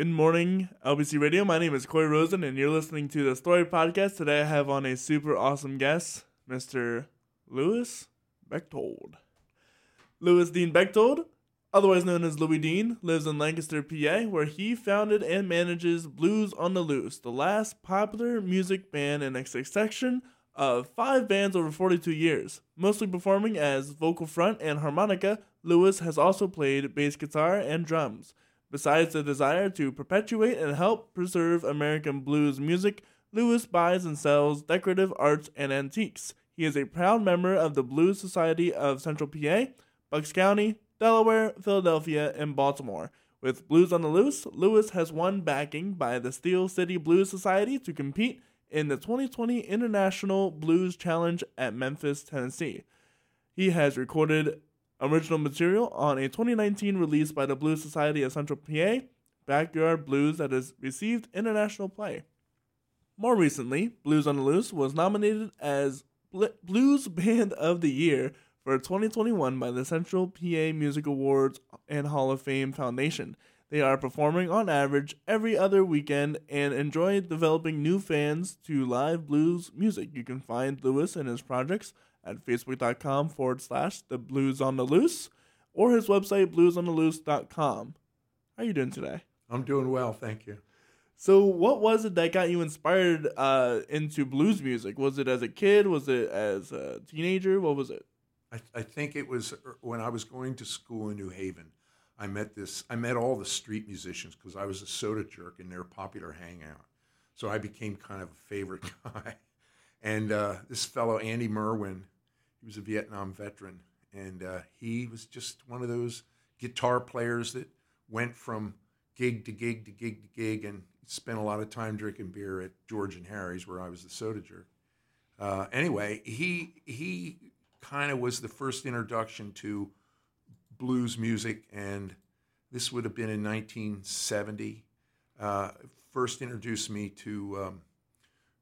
Good morning, LBC Radio. My name is Corey Rosen, and you're listening to the Story Podcast. Today I have on a super awesome guest, Mr. Lewis Bechtold. Lewis Dean Bechtold, otherwise known as Lewy Dean, lives in Lancaster, PA, where he founded and manages Blues on the Loose, the last popular music band in a section of five bands over 42 years. Mostly performing as vocal front and harmonica, Lewis has also played bass guitar and drums. Besides the desire to perpetuate and help preserve American blues music, Lewis buys and sells decorative arts and antiques. He is a proud member of the Blues Society of Central PA, Bucks County, Delaware, Philadelphia, and Baltimore. With Blues on the Loose, Lewis has won backing by the Steel City Blues Society to compete in the 2020 International Blues Challenge at Memphis, Tennessee. He has recorded original material on a 2019 release by the Blues Society of Central PA, Backyard Blues, that has received international play. More recently, Blues on the Loose was nominated as Blues Band of the Year for 2021 by the Central PA Music Awards and Hall of Fame Foundation. They are performing on average every other weekend and enjoy developing new fans to live blues music. You can find Lewis and his projects at facebook.com forward slash the blues on the loose or his website bluesontheloose.com. How are you doing today? I'm doing well, thank you. So, what was it that got you inspired uh, into blues music? Was it as a kid? Was it as a teenager? What was it? I, I think it was er, when I was going to school in New Haven. I met this. I met all the street musicians because I was a soda jerk in their popular hangout. So I became kind of a favorite guy. And uh, this fellow Andy Merwin, he was a Vietnam veteran, and uh, he was just one of those guitar players that went from gig to gig to gig to gig, and spent a lot of time drinking beer at George and Harry's, where I was the soda jerk. Uh, anyway, he he kind of was the first introduction to blues music, and this would have been in 1970. Uh, first introduced me to um,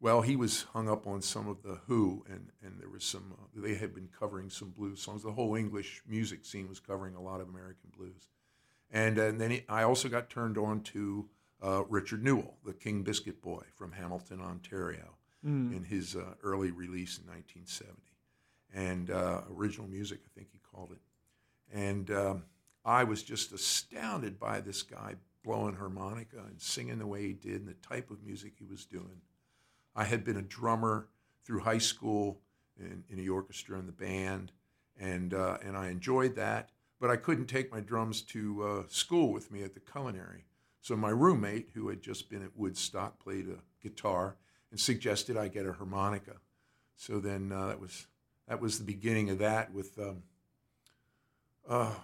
well, he was hung up on some of the Who, and, and there was some, uh, they had been covering some blues songs. The whole English music scene was covering a lot of American blues. And, uh, and then he, I also got turned on to uh, Richard Newell, the King Biscuit Boy from Hamilton, Ontario, mm. in his uh, early release in 1970. And uh, original music, I think he called it. And um, I was just astounded by this guy blowing harmonica and singing the way he did and the type of music he was doing I had been a drummer through high school in, in the orchestra and the band, and uh, and I enjoyed that. But I couldn't take my drums to uh, school with me at the culinary. So my roommate, who had just been at Woodstock, played a guitar and suggested I get a harmonica. So then uh, that was that was the beginning of that with um, uh,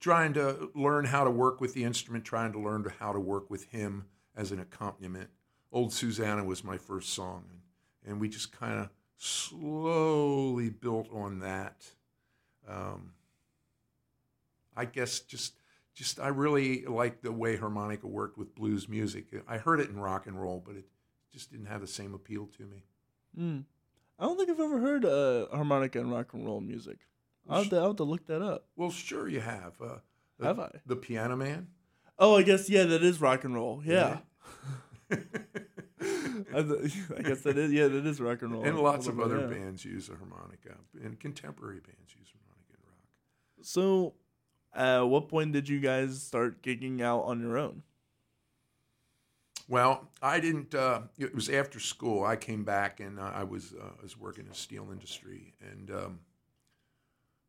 trying to learn how to work with the instrument, trying to learn how to work with him as an accompaniment. Old Susanna was my first song, and, we just kind of slowly built on that. Um, I guess just just I really liked the way harmonica worked with blues music. I heard it in rock and roll, but it just didn't have the same appeal to me. Mm. I don't think I've ever heard uh, harmonica and rock and roll music. I'll have, to, I'll have to look that up. Well, sure you have. Uh, the, have I? The Piano Man. Oh, I guess yeah, that is rock and roll. Yeah. yeah. I guess that is yeah, that is rock and roll. And lots of other yeah. bands use a harmonica, and contemporary bands use harmonica in rock. So, at what point did you guys start gigging out on your own? Well, I didn't. Uh, it was after school. I came back and uh, I was uh, was working in the steel industry, and um,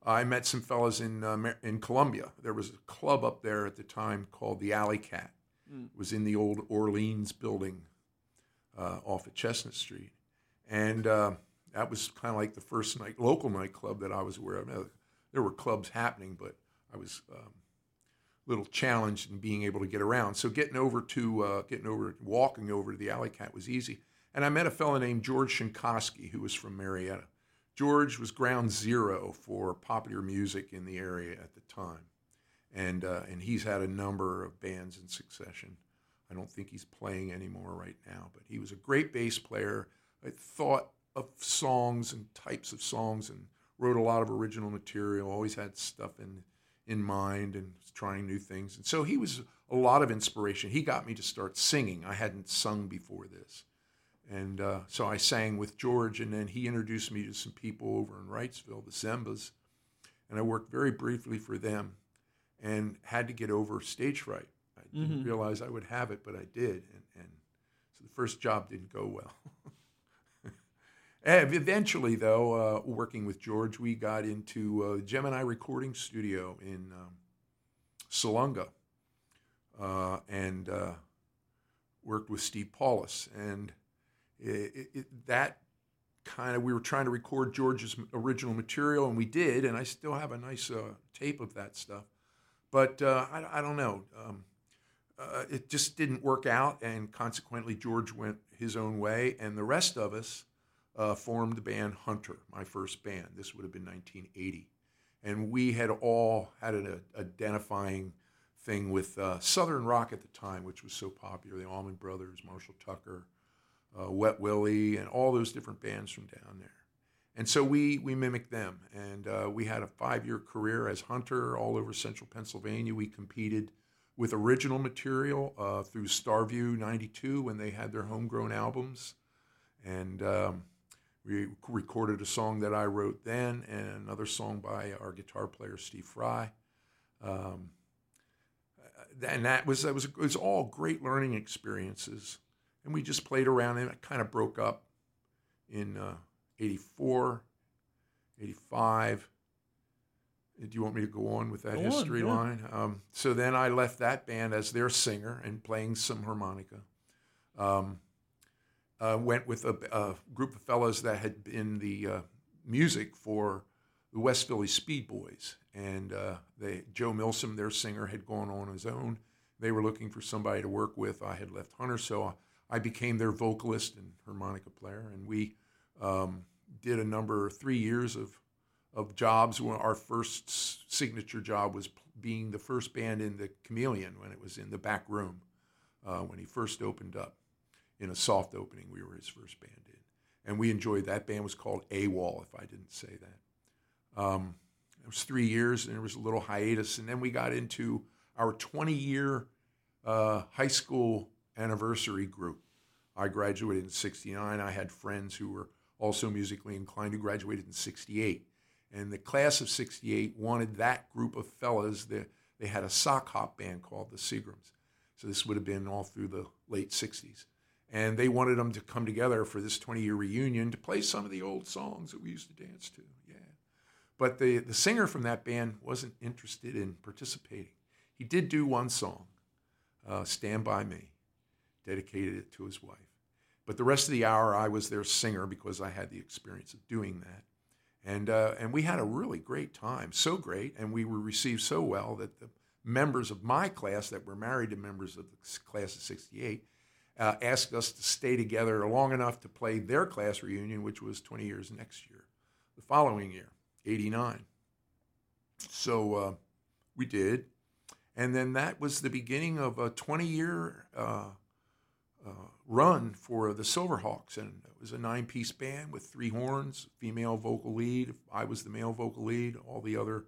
I met some fellas in uh, in Columbia. There was a club up there at the time called the Alley Cat. Mm. Was in the old Orleans building uh, off of Chestnut Street, and uh, that was kind of like the first night local nightclub that I was aware of. Now, there were clubs happening, but I was um, a little challenged in being able to get around. So getting over to uh, getting over walking over to the Alley Cat was easy. And I met a fellow named George Shinkoski who was from Marietta. George was ground zero for popular music in the area at the time, and uh, and he's had a number of bands in succession. I don't think he's playing anymore right now, but he was a great bass player. I thought of songs and types of songs and wrote a lot of original material. Always had stuff in in mind and trying new things. And so he was a lot of inspiration. He got me to start singing. I hadn't sung before this. And uh, so I sang with George, and then he introduced me to some people over in Wrightsville, the Zembas. And I worked very briefly for them and had to get over stage fright. I didn't Mm-hmm. realize I would have it, but I did. And, and so the first job didn't go well. Eventually, though, uh, working with George, we got into uh, Gemini Recording Studio in um, Salunga uh, and uh, worked with Steve Paulus. And it, it, it, that kind of, we were trying to record George's original material, and we did, and I still have a nice uh, tape of that stuff. But uh, I, I don't know. Um, uh, it just didn't work out, and consequently, George went his own way, and the rest of us uh, formed the band Hunter, my first band. This would have been 1980. And we had all had an identifying thing with uh, Southern rock at the time, which was so popular the Allman Brothers, Marshall Tucker, uh, Wet Willie, and all those different bands from down there. And so we, we mimicked them. And uh, we had a five year career as Hunter all over central Pennsylvania. We competed with original material uh, through Starview 92 when they had their homegrown albums. And um, we recorded a song that I wrote then and another song by our guitar player, Steve Fry. Um, and that was, that was, it was all great learning experiences. And we just played around and it kind of broke up in uh, 84, 85. Do you want me to go on with that Go on, history yeah. line? Um, so then I left that band as their singer and playing some harmonica. Um, uh, went with a, a group of fellows that had been the uh, music for the West Philly Speed Boys, and uh, they, Joe Milsom, their singer, had gone on his own. They were looking for somebody to work with. I had left Hunter, so I became their vocalist and harmonica player, and we um, did a number three years of of jobs. When our first signature job was being the first band in the Chameleon when it was in the back room uh, when he first opened up in a soft opening. We were his first band in, and we enjoyed that band was called A Wall. If I didn't say that, um, it was three years, and there was a little hiatus, and then we got into our 20 year uh, high school anniversary group. I graduated in '69. I had friends who were also musically inclined who graduated in '68, and the class of '68 wanted that group of fellas. They, they had a sock hop band called the Seagrams. So this would have been all through the late '60s and they wanted them to come together for this 20 year reunion to play some of the old songs that we used to dance to. Yeah. But the, the singer from that band wasn't interested in participating. He did do one song, uh, Stand By Me, dedicated it to his wife. But the rest of the hour, I was their singer because I had the experience of doing that. And, uh, and we had a really great time, so great, and we were received so well that the members of my class that were married to members of the class of 68 uh, asked us to stay together long enough to play their class reunion, which was 20 years next year, the following year, 89. So uh, we did. And then that was the beginning of a 20 year uh, uh, run for the Silverhawks. And it was a nine piece band with three horns, female vocal lead. I was the male vocal lead, all the other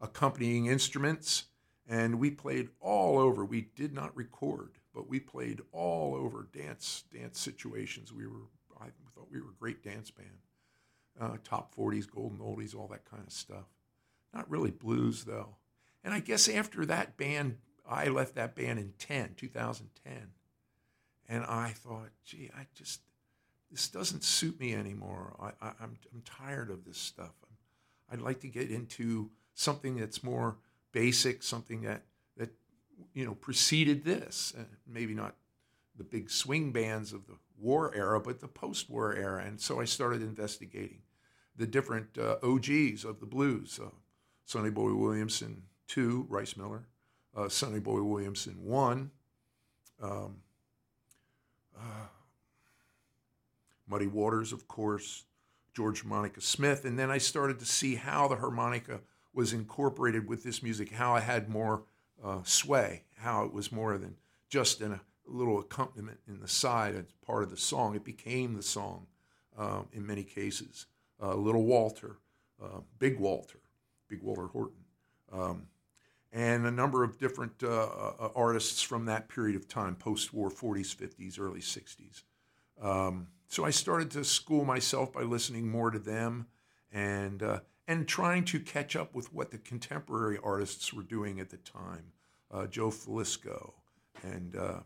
accompanying instruments. And we played all over. We did not record, but we played all over dance dance situations. We were I thought we were a great dance band. Uh, top 40s, golden oldies, all that kind of stuff. Not really blues though. And I guess after that band, I left that band in 10, 2010. And I thought, gee, I just, this doesn't suit me anymore. I, I, I'm, I'm tired of this stuff. i I'd like to get into something that's more basic, something that, that you know, preceded this. Uh, maybe not the big swing bands of the war era, but the post war era. And so I started investigating the different uh, OGs of the blues uh, Sonny Boy Williamson, two, Rice Miller, uh, Sonny Boy Williamson, one, um, Muddy Waters, of course, George Harmonica Smith. And then I started to see how the harmonica was incorporated with this music, how it had more uh, sway, how it was more than just in a little accompaniment in the side as part of the song. It became the song um, in many cases. Uh, Little Walter, uh, Big Walter, Big Walter Horton, um, and a number of different uh, uh, artists from that period of time, post-war 40s, 50s, early 60s. Um, so I started to school myself by listening more to them and uh, and trying to catch up with what the contemporary artists were doing at the time. Uh, Joe Filisko and uh,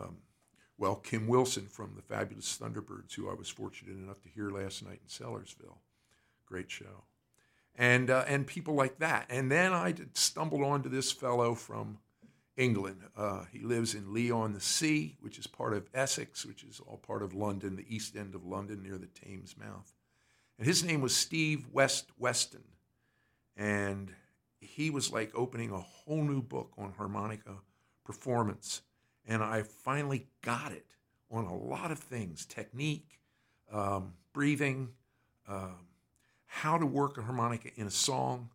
um, well Kim Wilson from the Fabulous Thunderbirds, who I was fortunate enough to hear last night in Sellersville. Great show, and uh, and people like that. And then I stumbled onto this fellow from England. Uh, he lives in Leigh-on-the-Sea, which is part of Essex, which is all part of London, the east end of London near the Thames mouth. And his name was Steve West Weston. And he was like opening a whole new book on harmonica performance. And I finally got it on a lot of things technique, um, breathing, um, how to work a harmonica in a song.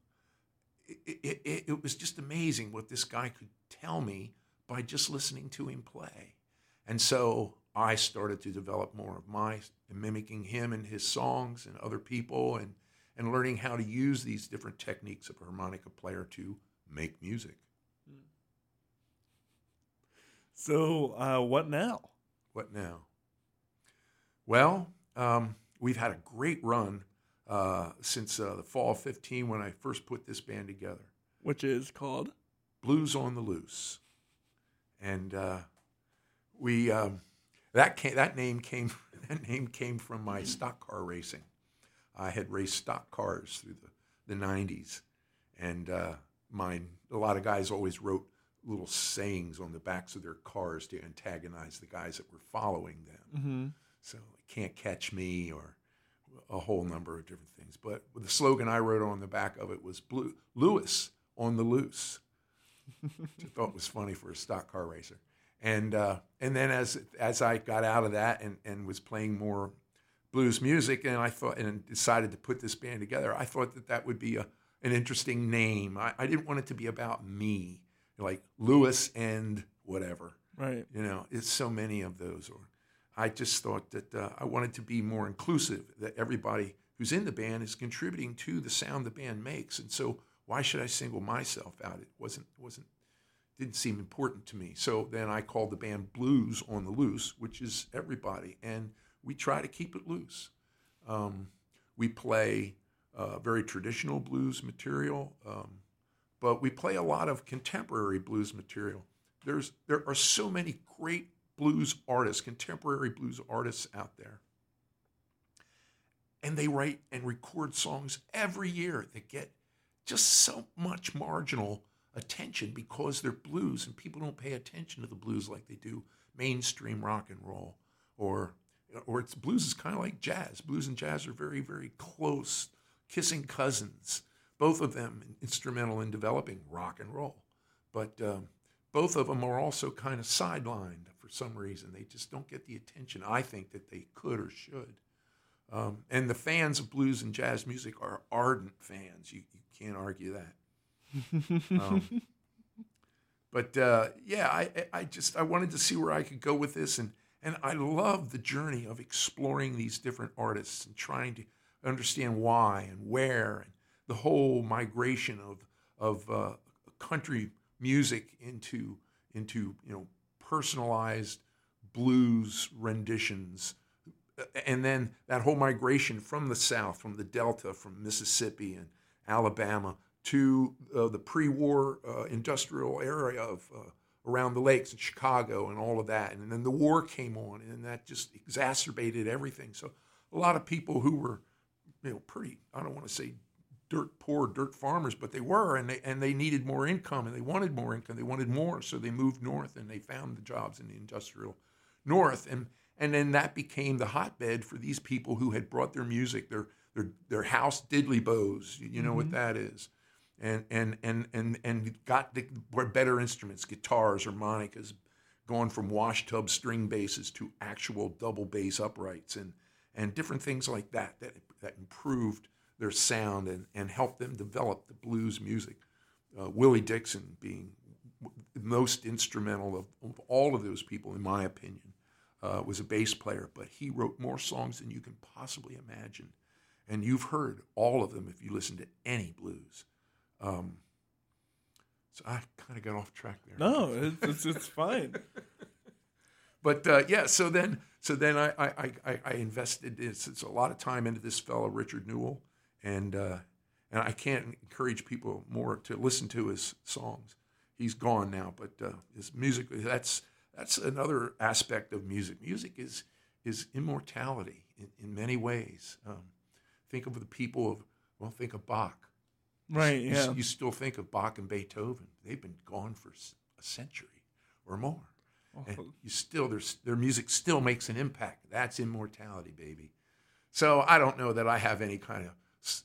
It, it, it, it was just amazing what this guy could tell me by just listening to him play. And so I started to develop more of my mimicking him and his songs and other people and, and learning how to use these different techniques of a harmonica player to make music. So, uh, what now? What now? Well, um, we've had a great run uh, since uh, the fall of 15 when I first put this band together. Which is called? Blues on the Loose. And uh, we um, that came, that name came that name came from my stock car racing. I had raced stock cars through the, the 90s, and uh, mine a lot of guys always wrote little sayings on the backs of their cars to antagonize the guys that were following them. Mm-hmm. So can't catch me or a whole number of different things. But the slogan I wrote on the back of it was Blue, Lewis on the loose. Which I thought was funny for a stock car racer. And uh, and then as as I got out of that and, and was playing more blues music, and I thought and decided to put this band together, I thought that that would be a an interesting name. I, I didn't want it to be about me, like Lewis and whatever. Right. You know, it's so many of those. Or I just thought that uh, I wanted to be more inclusive. That everybody who's in the band is contributing to the sound the band makes, and so why should I single myself out? It wasn't wasn't didn't seem important to me. So then I called the band Blues on the Loose, which is everybody, and we try to keep it loose. Um, we play uh, very traditional blues material, um, but we play a lot of contemporary blues material. There's there are so many great blues artists, contemporary blues artists out there. And they write and record songs every year that get just so much marginal attention because they're blues and people don't pay attention to the blues like they do mainstream rock and roll or or it's blues is kind of like jazz blues and jazz are very very close kissing cousins both of them instrumental in developing rock and roll but um, both of them are also kind of sidelined some reason. They just don't get the attention i think that they could or should. Um, and the fans of blues and jazz music are ardent fans. You, you can't argue that. Um, but uh, yeah, I, I just I wanted to see where I could go with this, and and I love the journey of exploring these different artists and trying to understand why and where, and the whole migration of of uh, country music into into you know personalized blues renditions and then that whole migration from the south from the delta from mississippi and alabama to uh, the pre-war uh, industrial area of uh, around the lakes in Chicago and all of that. And then the war came on, and that just exacerbated everything. So a lot of people who were, you know, pretty I don't want to say dirt poor, dirt farmers, but they were, and they and they needed more income, and they wanted more income. They wanted more, so they moved north, and they found the jobs in the industrial north, and and then that became the hotbed for these people who had brought their music, their their their house diddley bows. You know mm-hmm. what that is and and and and and got the better instruments, guitars, harmonicas, going from washtub string basses to actual double bass uprights and and different things like that that that improved their sound and and helped them develop the blues music. Uh, Willie Dixon being most instrumental of, of, all of those people, in my opinion, uh, was a bass player, but he wrote more songs than you can possibly imagine. And you've heard all of them if you listen to any blues. Um, So I kind of got off track there. No, it's it's, it's fine. But uh, yeah, so then so then I I, I, I invested it's, it's a lot of time into this fellow Richard Newell, and uh, and I can't encourage people more to listen to his songs. He's gone now, but uh, his music that's that's another aspect of music. Music is is immortality in, in many ways. Um, think of the people of well, think of Bach. Right. You, Yeah. you still think of Bach and Beethoven. They've been gone for a century or more. And you still their their music still makes an impact. That's immortality, baby. So I don't know that I have any kind of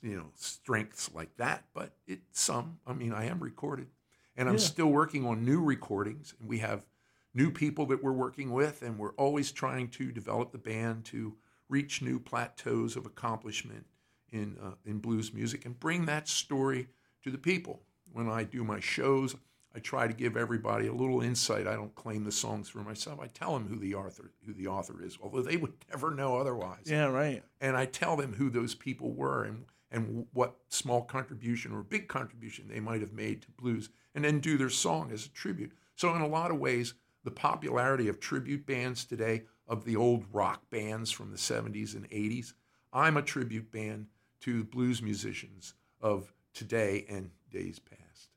you know strengths like that, but it's some. I mean, I am recorded, and I'm Yeah. still working on new recordings, and we have new people that we're working with, and we're always trying to develop the band to reach new plateaus of accomplishment in uh, in blues music and bring that story to the people. When I do my shows, I try to give everybody a little insight. I don't claim the songs for myself. I tell them who the author who the author is, although they would never know otherwise. Yeah. Right. And I tell them who those people were and and what small contribution or big contribution they might have made to blues, and then do their song as a tribute. So in a lot of ways, the popularity of tribute bands today, of the old rock bands from the 70s and 80s, I'm a tribute band to blues musicians of today and days past.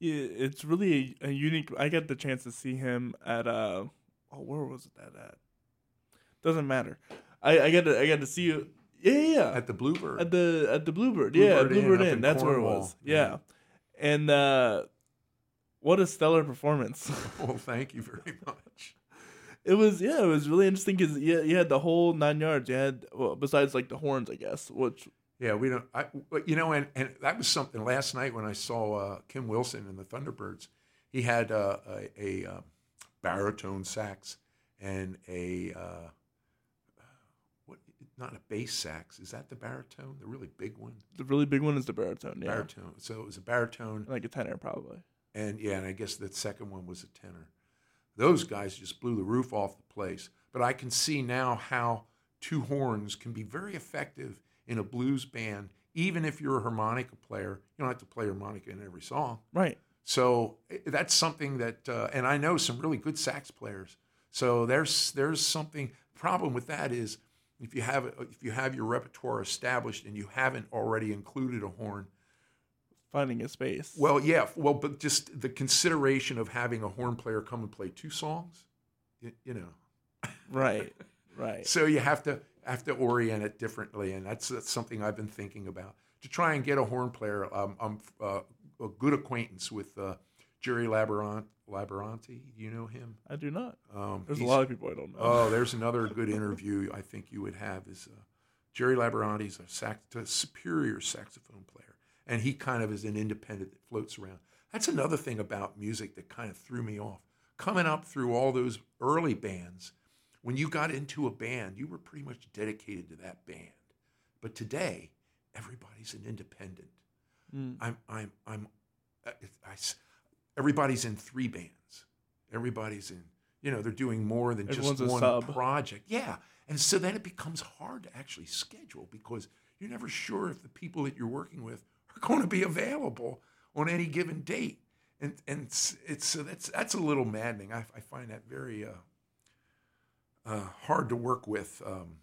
Yeah, it's really a, a unique. I got the chance to see him at uh, oh, where was that at? Doesn't matter. I I got to I got to see you. Yeah, yeah, yeah. At the Bluebird. At the at the Bluebird, yeah, Bluebird Inn Bluebird Inn. in That's where it Cornwall. was. Yeah, and uh, what a stellar performance! well, thank you very much. it was yeah, it was really interesting because you, you had the whole nine yards. You had well, besides like the horns, I guess, which Yeah, we don't. I, but, you know, and, and that was something last night when I saw uh, Kim Wilson and the Thunderbirds. He had uh, a, a uh, baritone sax and a uh, what? Not a bass sax. Is that the baritone? The really big one. the really big one is the baritone. Yeah, Baritone. So it was a baritone, like a tenor probably. and yeah, and I guess the second one was a tenor. Those guys just blew the roof off the place. But I can see now how two horns can be very effective in a blues band, even if you're a harmonica player. You don't have to play harmonica in every song. Right. So eh, that's something that, uh, and I know some really good sax players. So there's there's something. Problem with that is if you have if you have your repertoire established and you haven't already included a horn, Finding a space. well, yeah, well, but just the consideration of having a horn player come and play two songs, you, you know. right. Right. So you have to have to orient it differently, and that's that's something I've been thinking about to try and get a horn player. Um, I'm uh, a good acquaintance with uh, Jerry Laborant, Laboranti. You know him? I do not. Um, There's a lot of people I don't know. Oh, there's another good interview I think you would have is uh, Jerry Laboranti's a, sax, a superior saxophone player, and he kind of is an independent that floats around. That's another thing about music that kind of threw me off. Coming up through all those early bands, when you got into a band, you were pretty much dedicated to that band. But today, everybody's an independent. Mm. I'm, I'm, I'm, uh, I s everybody's in three bands. Everybody's in, you know, they're doing more than Everyone's just one sub. project. Yeah. And so then it becomes hard to actually schedule because you're never sure if the people that you're working with are going to be available on any given date. And, and it's, it's so that's, that's a little maddening. I, I find that very uh, uh, hard to work with. Um,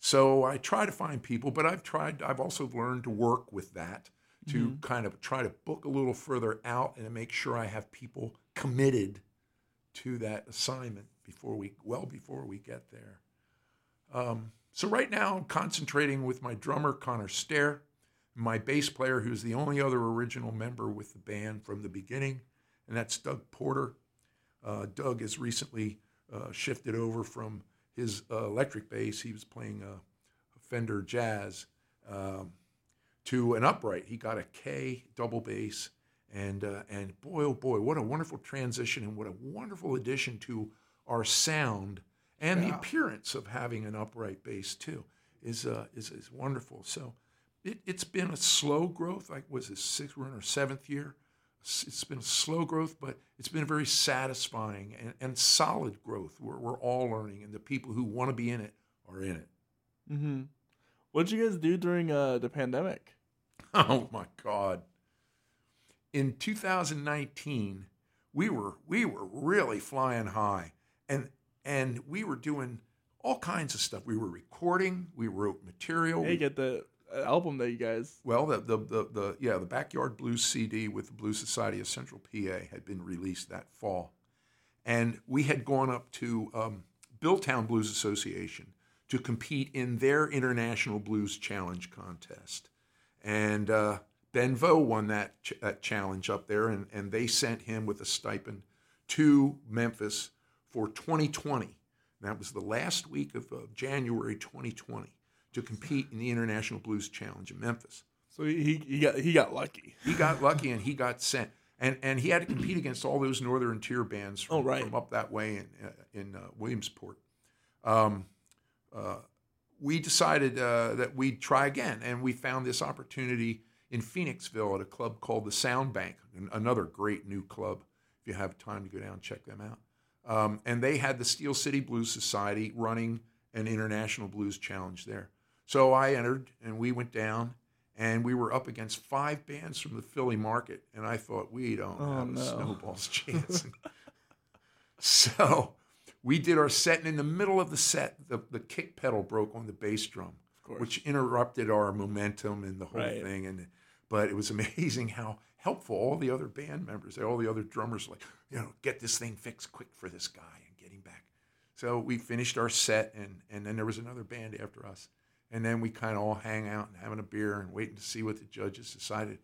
so I try to find people, but I've tried, I've also learned to work with that to kind of try to book a little further out and make sure I have people committed to that assignment before we, well before we get there. Um, so right now I'm concentrating with my drummer Connor Stair, my bass player who's the only other original member with the band from the beginning, and that's Doug Porter. Uh, Doug has recently uh, shifted over from his uh, electric bass. He was playing a, a Fender Jazz um, to an upright. He got a Kay double bass, and uh, and boy oh boy, what a wonderful transition and what a wonderful addition to our sound and the appearance of having an upright bass too is uh, is is wonderful. So it, it's been a slow growth. Like was it sixth? We're in our seventh year. It's been slow growth, but it's been a very satisfying and, and solid growth. We're, we're all learning, and the people who want to be in it are in it. Mm-hmm. What did you guys do during uh, the pandemic? Oh my God. in 2019, we were we were really flying high, and and we were doing all kinds of stuff. We were recording, we wrote material. Hey, get the album that you guys. Well, the, the the the yeah, the Backyard Blues CD with the Blues Society of Central PA had been released that fall, and we had gone up to um, Billtown Blues Association to compete in their International Blues Challenge contest, and uh, Ben Vo won that, ch- that challenge up there, and, and they sent him with a stipend to Memphis for 2020. That was the last week of uh, January 2020 to compete in the International Blues Challenge in Memphis. So he he got he got lucky. He got lucky and he got sent. And, and he had to compete against all those northern tier bands from, Oh, right. from up that way in, uh, in uh, Williamsport. Um, uh, we decided uh, that we'd try again, and we found this opportunity in Phoenixville at a club called the Sound Bank, another great new club. If you have time to go down and check them out. Um, and they had the Steel City Blues Society running an international blues challenge there. So I entered, and we went down, and we were up against five bands from the Philly market, and I thought we don't Oh, have no. a snowball's chance. so we did our set, and in the middle of the set, the, the kick pedal broke on the bass drum, which interrupted our momentum and the whole Right. thing. And but it was amazing how helpful all the other band members, all the other drummers, like you know, get this thing fixed quick for this guy and get him back. So we finished our set, and and then there was another band after us, and then we kind of all hang out and having a beer and waiting to see what the judges decided.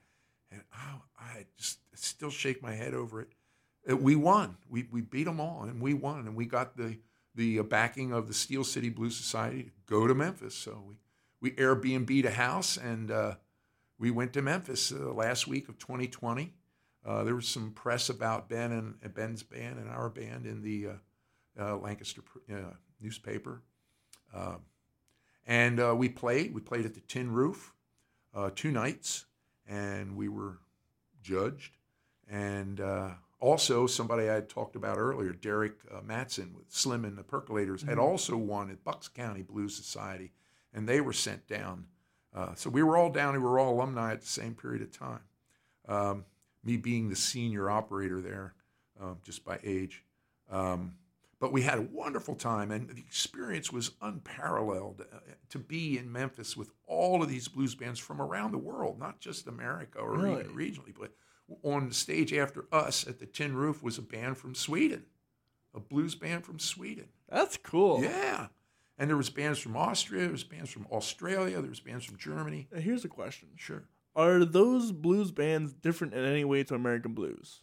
And oh, I just still shake my head over it. Uh, We won. We we beat them all, and we won, and we got the the uh, backing of the Steel City Blues Society to go to Memphis. So we we Airbnb'd a house, and uh, we went to Memphis uh, last week of 2020. Uh, there was some press about Ben and uh, Ben's band and our band in the Lancaster newspaper, Um and uh, we played. We played at the Tin Roof uh, two nights, and we were judged. And uh, also, somebody I had talked about earlier, Derek uh, Matson with Slim and the Percolators, had also won at Bucks County Blues Society, and they were sent down. Uh, so we were all down. We were all alumni at the same period of time. Um, me being the senior operator there, um, just by age. Um, but we had a wonderful time, and the experience was unparalleled uh, to be in Memphis with all of these blues bands from around the world, not just America or Really? even regionally. But on the stage after us at the Tin Roof was a band from Sweden, a blues band from Sweden. That's cool. Yeah. And there was bands from Austria, there was bands from Australia, there was bands from Germany. Now, Here's a question: Sure. Are those blues bands different in any way to American blues?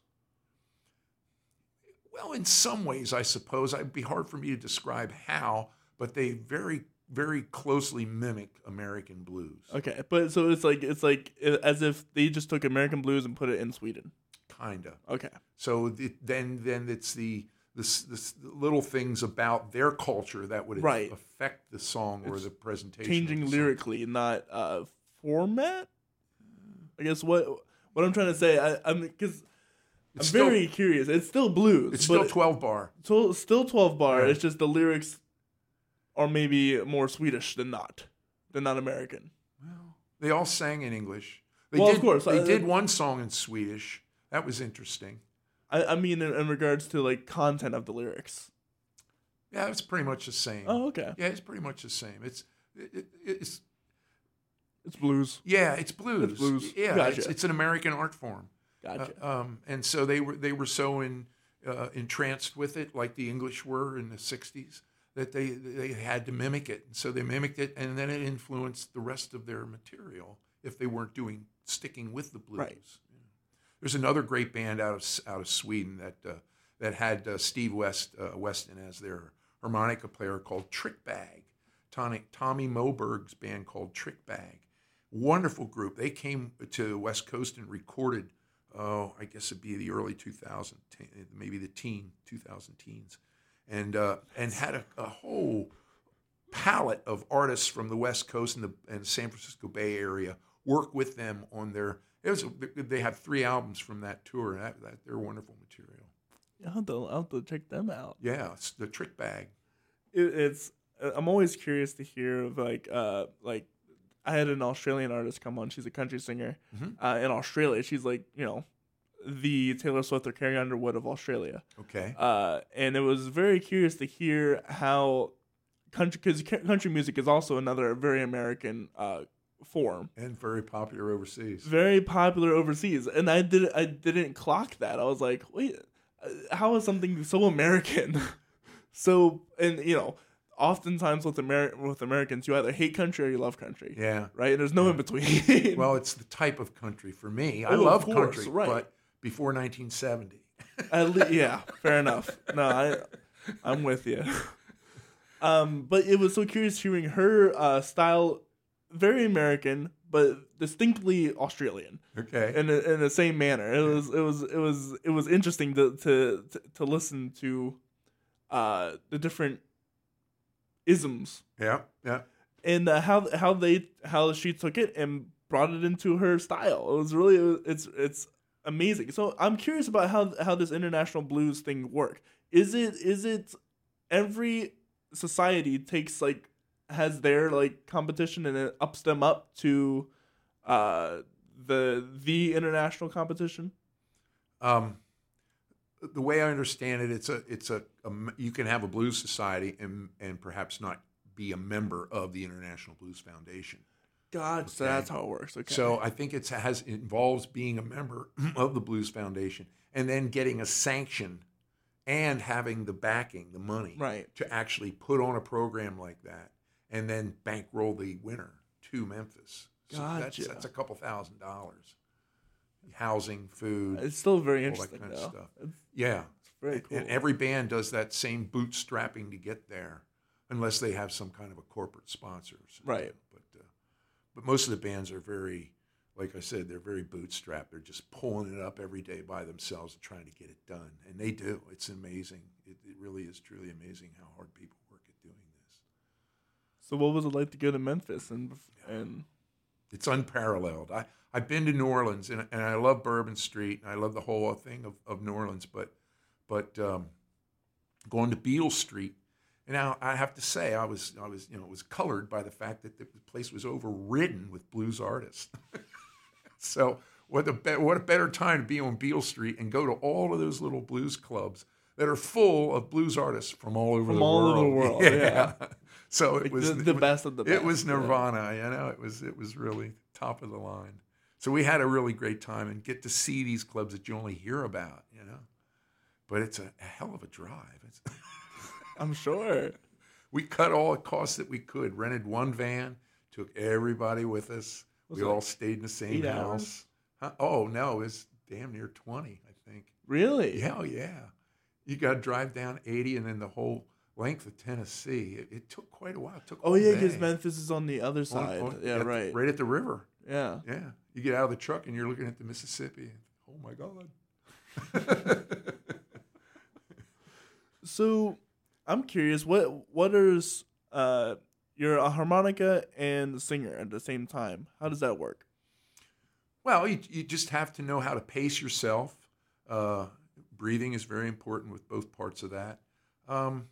Well, in some ways, I suppose it'd be hard for me to describe how, but they very, very closely mimic American blues. Okay, but so it's like it's like as if they just took American blues and put it in Sweden. Kinda. Okay, So the, then, then it's the the, s- the s- the little things about their culture that would Right. affect the song or It's the presentation. changing the lyrically, not uh format. I guess what what I'm trying to say, I, I'm because I'm still- very curious. It's still blues. It's still twelve bar. still still 12 bar. Yeah. It's just the lyrics are maybe more Swedish than not than not American. Well, they all sang in English. They Well, of did, course, They uh, did one song in Swedish. That was interesting. I, I mean in, in regards to like content of the lyrics. Yeah, it's pretty much the same. Oh, okay. Yeah, it's pretty much the same. It's it, it, it's It's blues. yeah, it's blues. It's blues. Yeah, Gotcha. it's, it's an American art form. Gotcha. Uh, um, and so they were they were so in, uh, entranced with it, like the English were in the '60s, that they they had to mimic it. And so they mimicked it, and then it influenced the rest of their material if they weren't doing sticking with the blues. Right. Yeah. There's another great band out of out of Sweden that uh, that had uh, Steve West uh, Weston as their harmonica player called Trick Bag. Tommy, Tommy Moberg's band called Trick Bag. Wonderful group. They came to the West Coast and recorded, oh, I guess it'd be the early 2000, maybe the teen 2000 teens, and uh, and had a, a whole palette of artists from the West Coast and the and San Francisco Bay Area work with them on their. It was they had three albums from that tour. And that, that they're wonderful material. I'll have, to, I'll have to check them out. Yeah, it's the Trick Bag. It, it's uh, I'm always curious to hear of like uh like I had an Australian artist come on. She's a country singer Mhm. uh, in Australia. She's like you know the Taylor Swift or Carrie Underwood of Australia. Okay. Uh, and it was very curious to hear how country because country music is also another very American uh, form, and very popular overseas. very popular overseas. And I did I didn't clock that. I was like, wait, uh, how is something so American? so and you know, oftentimes with Amer- with Americans, you either hate country or you love country. Yeah. Right. There's no in between. Well, it's the type of country for me. I Oh, of love course, country, right. but before 1970. At le- yeah, fair enough. No, I, I'm with you. Um, but it was so curious hearing her uh, style, very American, but distinctly Australian, Okay. in a, in the same manner. It was it was it was it was interesting to to to, to listen to, uh, the different isms yeah. Yeah. and uh, how how they how she took it and brought it into her style. It was really it's it's amazing. So I'm curious about how how this international blues thing work. Is it is it every society takes like has their like competition and it ups them up to uh the the international competition? Um, the way I understand it, it's a it's a you can have a blues society and and perhaps not be a member of the International Blues Foundation. God, so that's how it works. Okay. So I think it has it involves being a member of the Blues Foundation and then getting a sanction and having the backing, the money right. to actually put on a program like that and then bankroll the winner to Memphis. So that's, that's a couple thousand dollars. Housing, food, It's still very all that interesting kind of stuff. It's yeah. very cool. And every band does that same bootstrapping to get there, unless they have some kind of a corporate sponsor. Right. But uh, but most of the bands are very, like I said, they're very bootstrapped. They're just pulling it up every day by themselves and trying to get it done, and they do. It's amazing. It, it really is truly amazing how hard people work at doing this. So what was it like to go to Memphis and and It's unparalleled. I, I've been to New Orleans and, and I love Bourbon Street and I love the whole thing of, of New Orleans, but but um, going to Beale Street, and now I have to say I was I was you know it was colored by the fact that the place was overridden with blues artists. so what a be- what a better time to be on Beale Street and go to all of those little blues clubs that are full of blues artists from all over From the all world. over the world, yeah. So it like was the, the best of the best? it was yeah. Nirvana, you know. It was it was really top of the line. So we had a really great time and get to see these clubs that you only hear about, you know. But it's a, a hell of a drive. It's, I'm sure. we cut all the costs that we could. Rented one van, took everybody with us. Was we all stayed in the same house. Huh? Oh no, it was damn near twenty, I think. Really? Yeah, oh, yeah. You got to drive down eighty and then the whole length of Tennessee. It, it took quite a while. It took Oh yeah, because. Memphis is on the other side. on- yeah, at the- right. right at the river. Yeah. Yeah, you get out of the truck and you're looking at the Mississippi. Oh my God! So I'm curious, what what is uh you're a harmonica and a singer at the same time. How does that work? well, you, you just have to know how to pace yourself. Uh, breathing is very important with both parts of that. Um,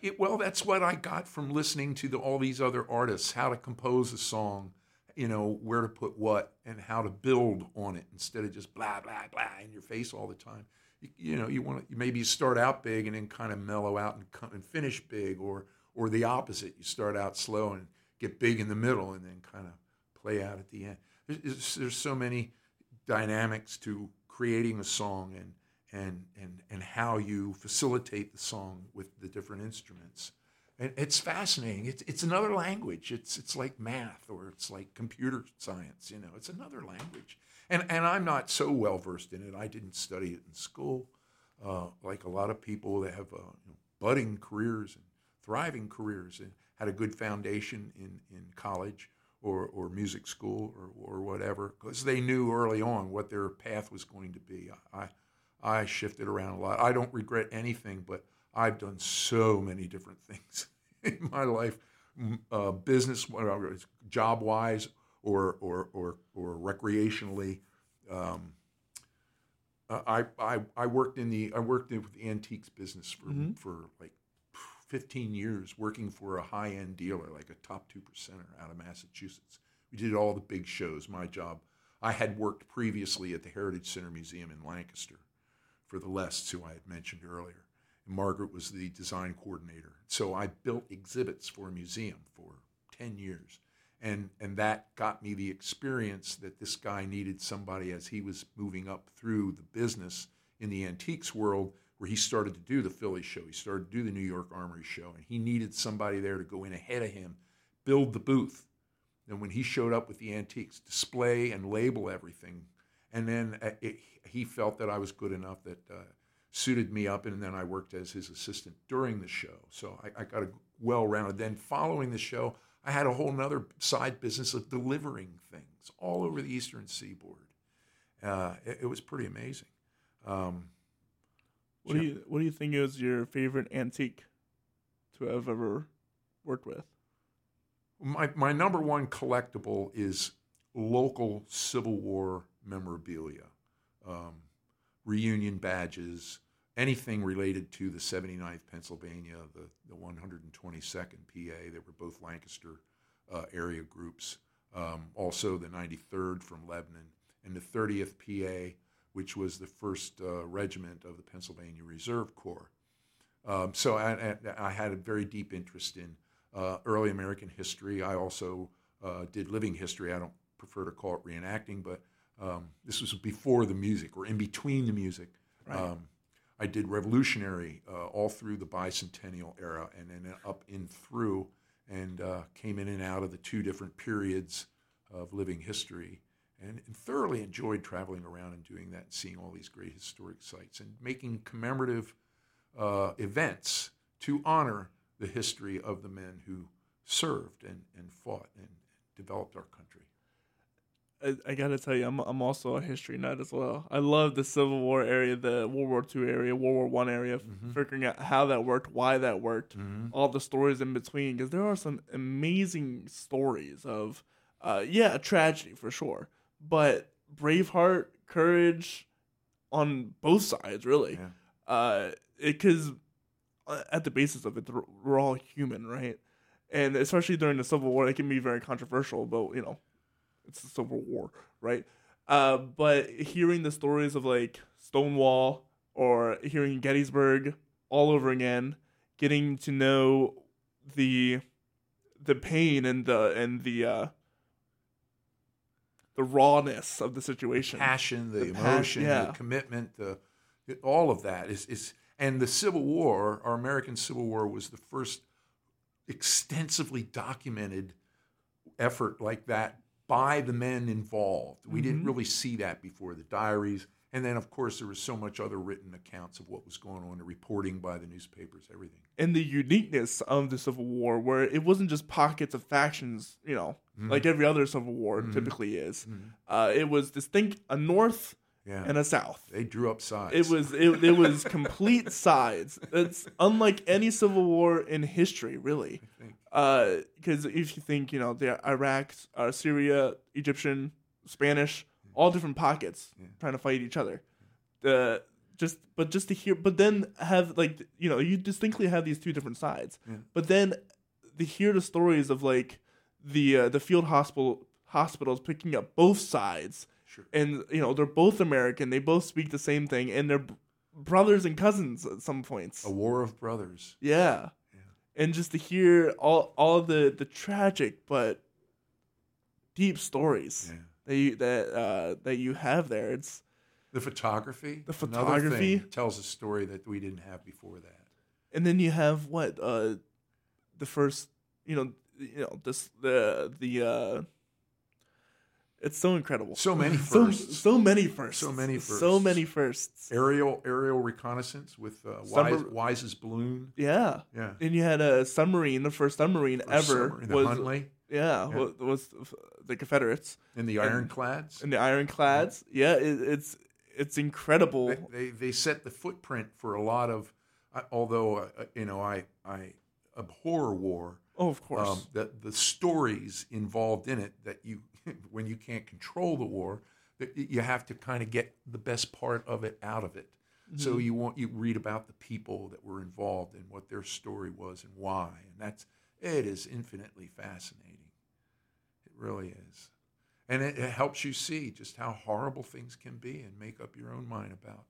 it, well, that's what I got from listening to the, all these other artists, how to compose a song, you know, where to put what and how to build on it instead of just blah, blah, blah in your face all the time. You, you know, you want to, maybe you start out big and then kind of mellow out and, and finish big or, or the opposite. You start out slow and get big in the middle and then kind of play out at the end. There's, there's so many dynamics to creating a song and and and and how you facilitate the song with the different instruments. And it's fascinating. It's it's another language. It's it's like math or it's like computer science. You know, it's another language. And and I'm not so well versed in it. I didn't study it in school, uh, like a lot of people that have uh, you know, budding careers and thriving careers and had a good foundation in in college or, or music school or, or whatever, because they knew early on what their path was going to be. I, I shifted around a lot. I don't regret anything, but I've done so many different things in my life, uh, business, job wise, or, or, or, or recreationally. Um, I, I, I worked in the I worked in the antiques business for, Mhm. for like 15 years working for a high end dealer, like a top two percenter out of Massachusetts. We did all the big shows. My job, I had worked previously at the Heritage Center Museum in Lancaster for the Lests, who I had mentioned earlier. And Margaret was the design coordinator. So I built exhibits for a museum for 10 years. And, and that got me the experience that this guy needed somebody as he was moving up through the business in the antiques world where he started to do the Philly show. He started to do the New York Armory show. And he needed somebody there to go in ahead of him, build the booth. And when he showed up with the antiques, display and label everything. And then uh, it, he felt that I was good enough that uh, suited me up. And then I worked as his assistant during the show. So I, I got a well rounded. Then following the show, I had a whole nother side business of delivering things all over the eastern seaboard. Uh, it, it, was pretty amazing. Um, what do you What do you think is your favorite antique to have ever worked with? My my number one collectible is local Civil War memorabilia, um, reunion badges, anything related to the 79th Pennsylvania, the, the 122nd PA. They were both Lancaster uh, area groups. Um, also, the 93rd from Lebanon and the 30th PA, which was the first uh, regiment of the Pennsylvania Reserve Corps. Um, so I, I, had a very deep interest in uh, early American history. I also uh, did living history. I don't prefer to call it reenacting, but um, this was before the music or in between the music. Right. Um, I did revolutionary uh, all through the bicentennial era and then up in through and uh, came in and out of the two different periods of living history and, and, thoroughly enjoyed traveling around and doing that and seeing all these great historic sites and making commemorative uh, events to honor the history of the men who served and, and fought and developed our country. I, I, gotta tell you, I'm I'm also a history nut as well. I love the Civil War area, the World War II area, World War One area, mm-hmm. figuring out how that worked, why that worked, mm-hmm. all the stories in between. Because there are some amazing stories of, uh, yeah, a tragedy for sure, but Braveheart, courage, on both sides, really. Because yeah. uh, uh, at the basis of it, we're all human, right? And especially during the Civil War, it can be very controversial, but you know it's the Civil War, right? Uh, but hearing the stories of like Stonewall or hearing Gettysburg all over again, getting to know the the pain and the and the uh, the rawness of the situation, the passion, the, the emotion, yeah. the commitment, the all of that is is and the Civil War, our American Civil War, was the first extensively documented effort like that by the men involved. We mm-hmm. didn't really see that before the diaries. And then, of course, there was so much other written accounts of what was going on, the reporting by the newspapers, everything. And the uniqueness of the Civil War, where it wasn't just pockets of factions, you know, mm-hmm. like every other Civil War mm-hmm. typically is. Mm-hmm. Uh, it was distinct a North yeah. and a South. They drew up sides. It was it, it was complete sides. It's unlike any Civil War in history, really because uh, if you think you know the Iraq, uh, Syria, Egyptian, Spanish, all different pockets yeah. trying to fight each other. The just but just to hear, but then have like you know you distinctly have these two different sides. Yeah. But then to hear the stories of like the uh, the field hospital hospitals picking up both sides, sure. and you know they're both American, they both speak the same thing, and they're brothers and cousins at some points. A war of brothers. Yeah and just to hear all all the the tragic but deep stories yeah. that you that uh, that you have there. It's the photography. The photography tells a story that we didn't have before that. And then you have what uh, the first, you know, you know this the the uh, it's so incredible. So many firsts. So, so many firsts. So many firsts. So many firsts. Aerial aerial reconnaissance with uh, Wise, Wise's balloon. Yeah. Yeah. And you had a submarine. The first submarine first ever submarine, was Hunley. Yeah, yeah. Was, was, the Confederates. And the ironclads. And the ironclads. Yeah, it, it's it's incredible. They, they, they set the footprint for a lot of. Uh, although uh, you know, I I abhor war. Oh, of course. Um, the the stories involved in it that you when you can't control the war, that you have to kind of get the best part of it out of it. Mm-hmm. So you want you read about the people that were involved and what their story was and why, and that's it is infinitely fascinating. It really is. and it, it helps you see just how horrible things can be and make up your own mind about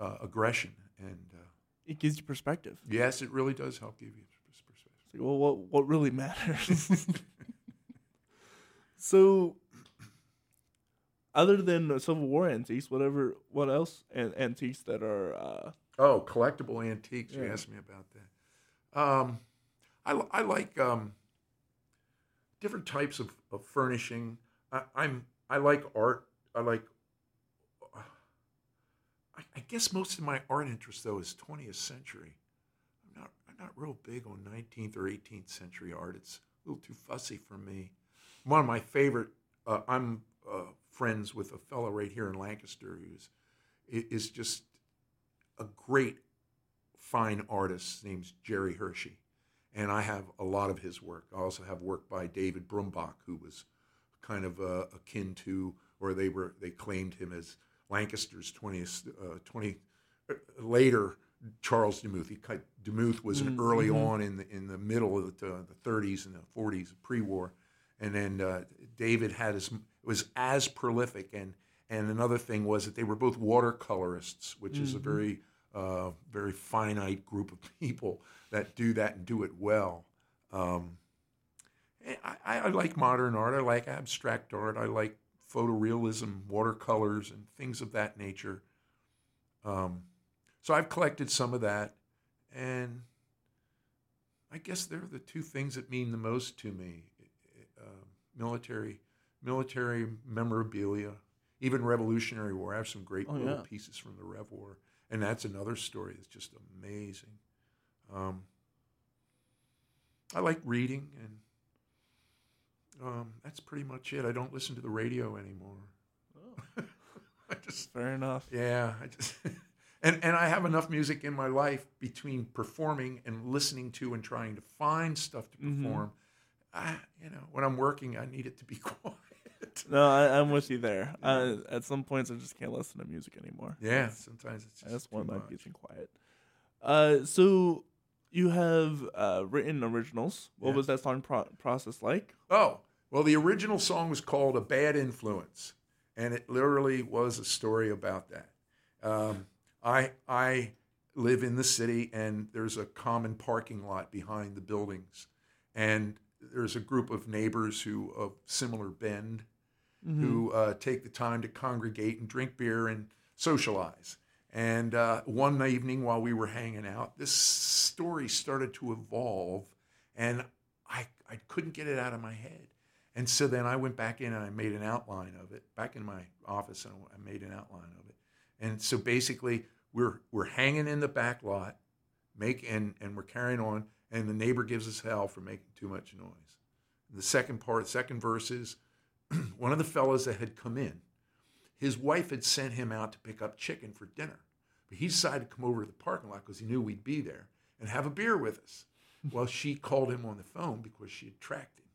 uh, aggression. And uh, It gives you perspective. yes, it really does help give you. It's like, well, what what really matters? so, other than Civil War antiques, whatever, what else an- antiques that are? Uh, Oh, collectible antiques. You asked me about that. Um, I, I like um, different types of, of furnishing. I, I'm I like art. I like. I, I guess most of my art interest though is 20th century. Not real big on 19th or 18th century art. It's a little too fussy for me. One of my favorite. Uh, I'm uh, friends with a fellow right here in Lancaster who's is just a great fine artist. His Jerry Hershey. And I have a lot of his work. I also have work by David Brumbach, who was kind of uh, akin to, or they were they claimed him as Lancaster's 20th, uh, 20 uh, later Charles Demuth. He, Demuth was an Mm, early mhm. on in the in the middle of the, the 30s and the 40s, pre-war, and then uh, David had his was as prolific and and another thing was that they were both watercolorists, which is a Mhm. very uh, very finite group of people that do that and do it well. Um, I, I I like modern art. I like abstract art. I like photorealism, watercolors, and things of that nature. Um, so I've collected some of that, and I guess they're the two things that mean the most to me: uh, military, military memorabilia, even Revolutionary War. I have some great Oh, little yeah. pieces from the Rev War, and that's another story that's just amazing. Um, I like reading, and um, that's pretty much it. I don't listen to the radio anymore. I just fair enough. yeah, I just and and I have enough music in my life between performing and listening to and trying to find stuff to Mhm. perform. I, you know, when I'm working, I need it to be quiet. No, I, I'm with you there. Uh, at some points, I just can't listen to music anymore. Yeah, sometimes it's I just just want my peace and quiet. Uh, so you have uh, written originals. What Yeah. was that song pro- process like? Oh, well, the original song was called A Bad Influence, and it literally was a story about that. Um, I, I live in the city, and there's a common parking lot behind the buildings. And there's a group of neighbors who, of similar bend, Mm-hmm. who uh, take the time to congregate and drink beer and socialize. And uh, one evening while we were hanging out, this story started to evolve, and I, I couldn't get it out of my head. And so then I went back in and I made an outline of it back in my office, and I made an outline of it. And so basically, we're we're hanging in the back lot, make and and we're carrying on, and the neighbor gives us hell for making too much noise. The second part, second verse is one of the fellows that had come in, his wife had sent him out to pick up chicken for dinner. But he decided to come over to the parking lot because he knew we'd be there and have a beer with us. well, she called him on the phone because she had tracked him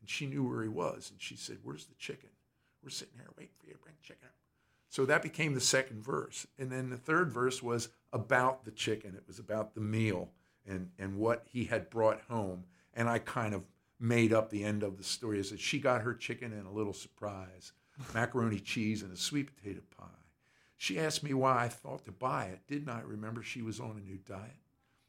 and she knew where he was. And she said, Where's the chicken? We're sitting here waiting for you to bring chicken. So that became the second verse. And then the third verse was about the chicken. It was about the meal and, and what he had brought home. And I kind of made up the end of the story is that she got her chicken and a little surprise macaroni cheese and a sweet potato pie. She asked me why I thought to buy it. Didn't I remember she was on a new diet?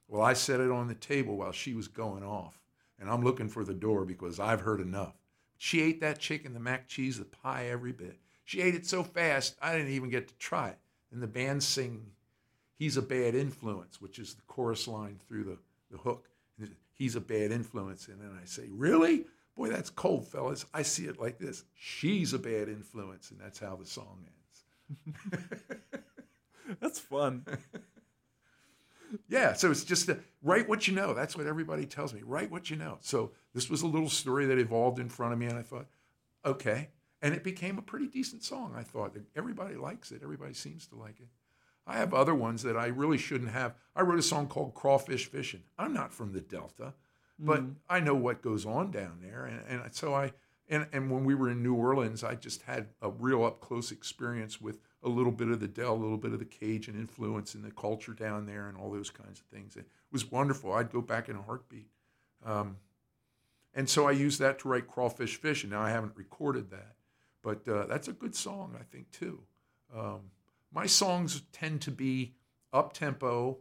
Well, I set it on the table while she was going off, and I'm looking for the door because I've heard enough. She ate that chicken, the mac cheese, the pie, every bit. She ate it so fast, I didn't even get to try it. And the band sing, He's a Bad Influence, which is the chorus line through the, the hook. And He's a bad influence. And then I say, Really? Boy, that's cold, fellas. I see it like this. She's a bad influence. And that's how the song ends. That's fun. Yeah, so it's just a, write what you know. That's what everybody tells me. Write what you know. So this was a little story that evolved in front of me, and I thought, okay. And it became a pretty decent song, I thought. Everybody likes it, everybody seems to like it. I have other ones that I really shouldn't have. I wrote a song called Crawfish Fishing. I'm not from the Delta, but I know what goes on down there. And, and so I, and, and when we were in New Orleans, I just had a real up close experience with a little bit of the Dell, a little bit of the Cajun influence and the culture down there and all those kinds of things. It was wonderful. I'd go back in a heartbeat. Um, and so I used that to write Crawfish Fishing. Now I haven't recorded that, But uh, that's a good song, I think, too. Um, my songs tend to be up tempo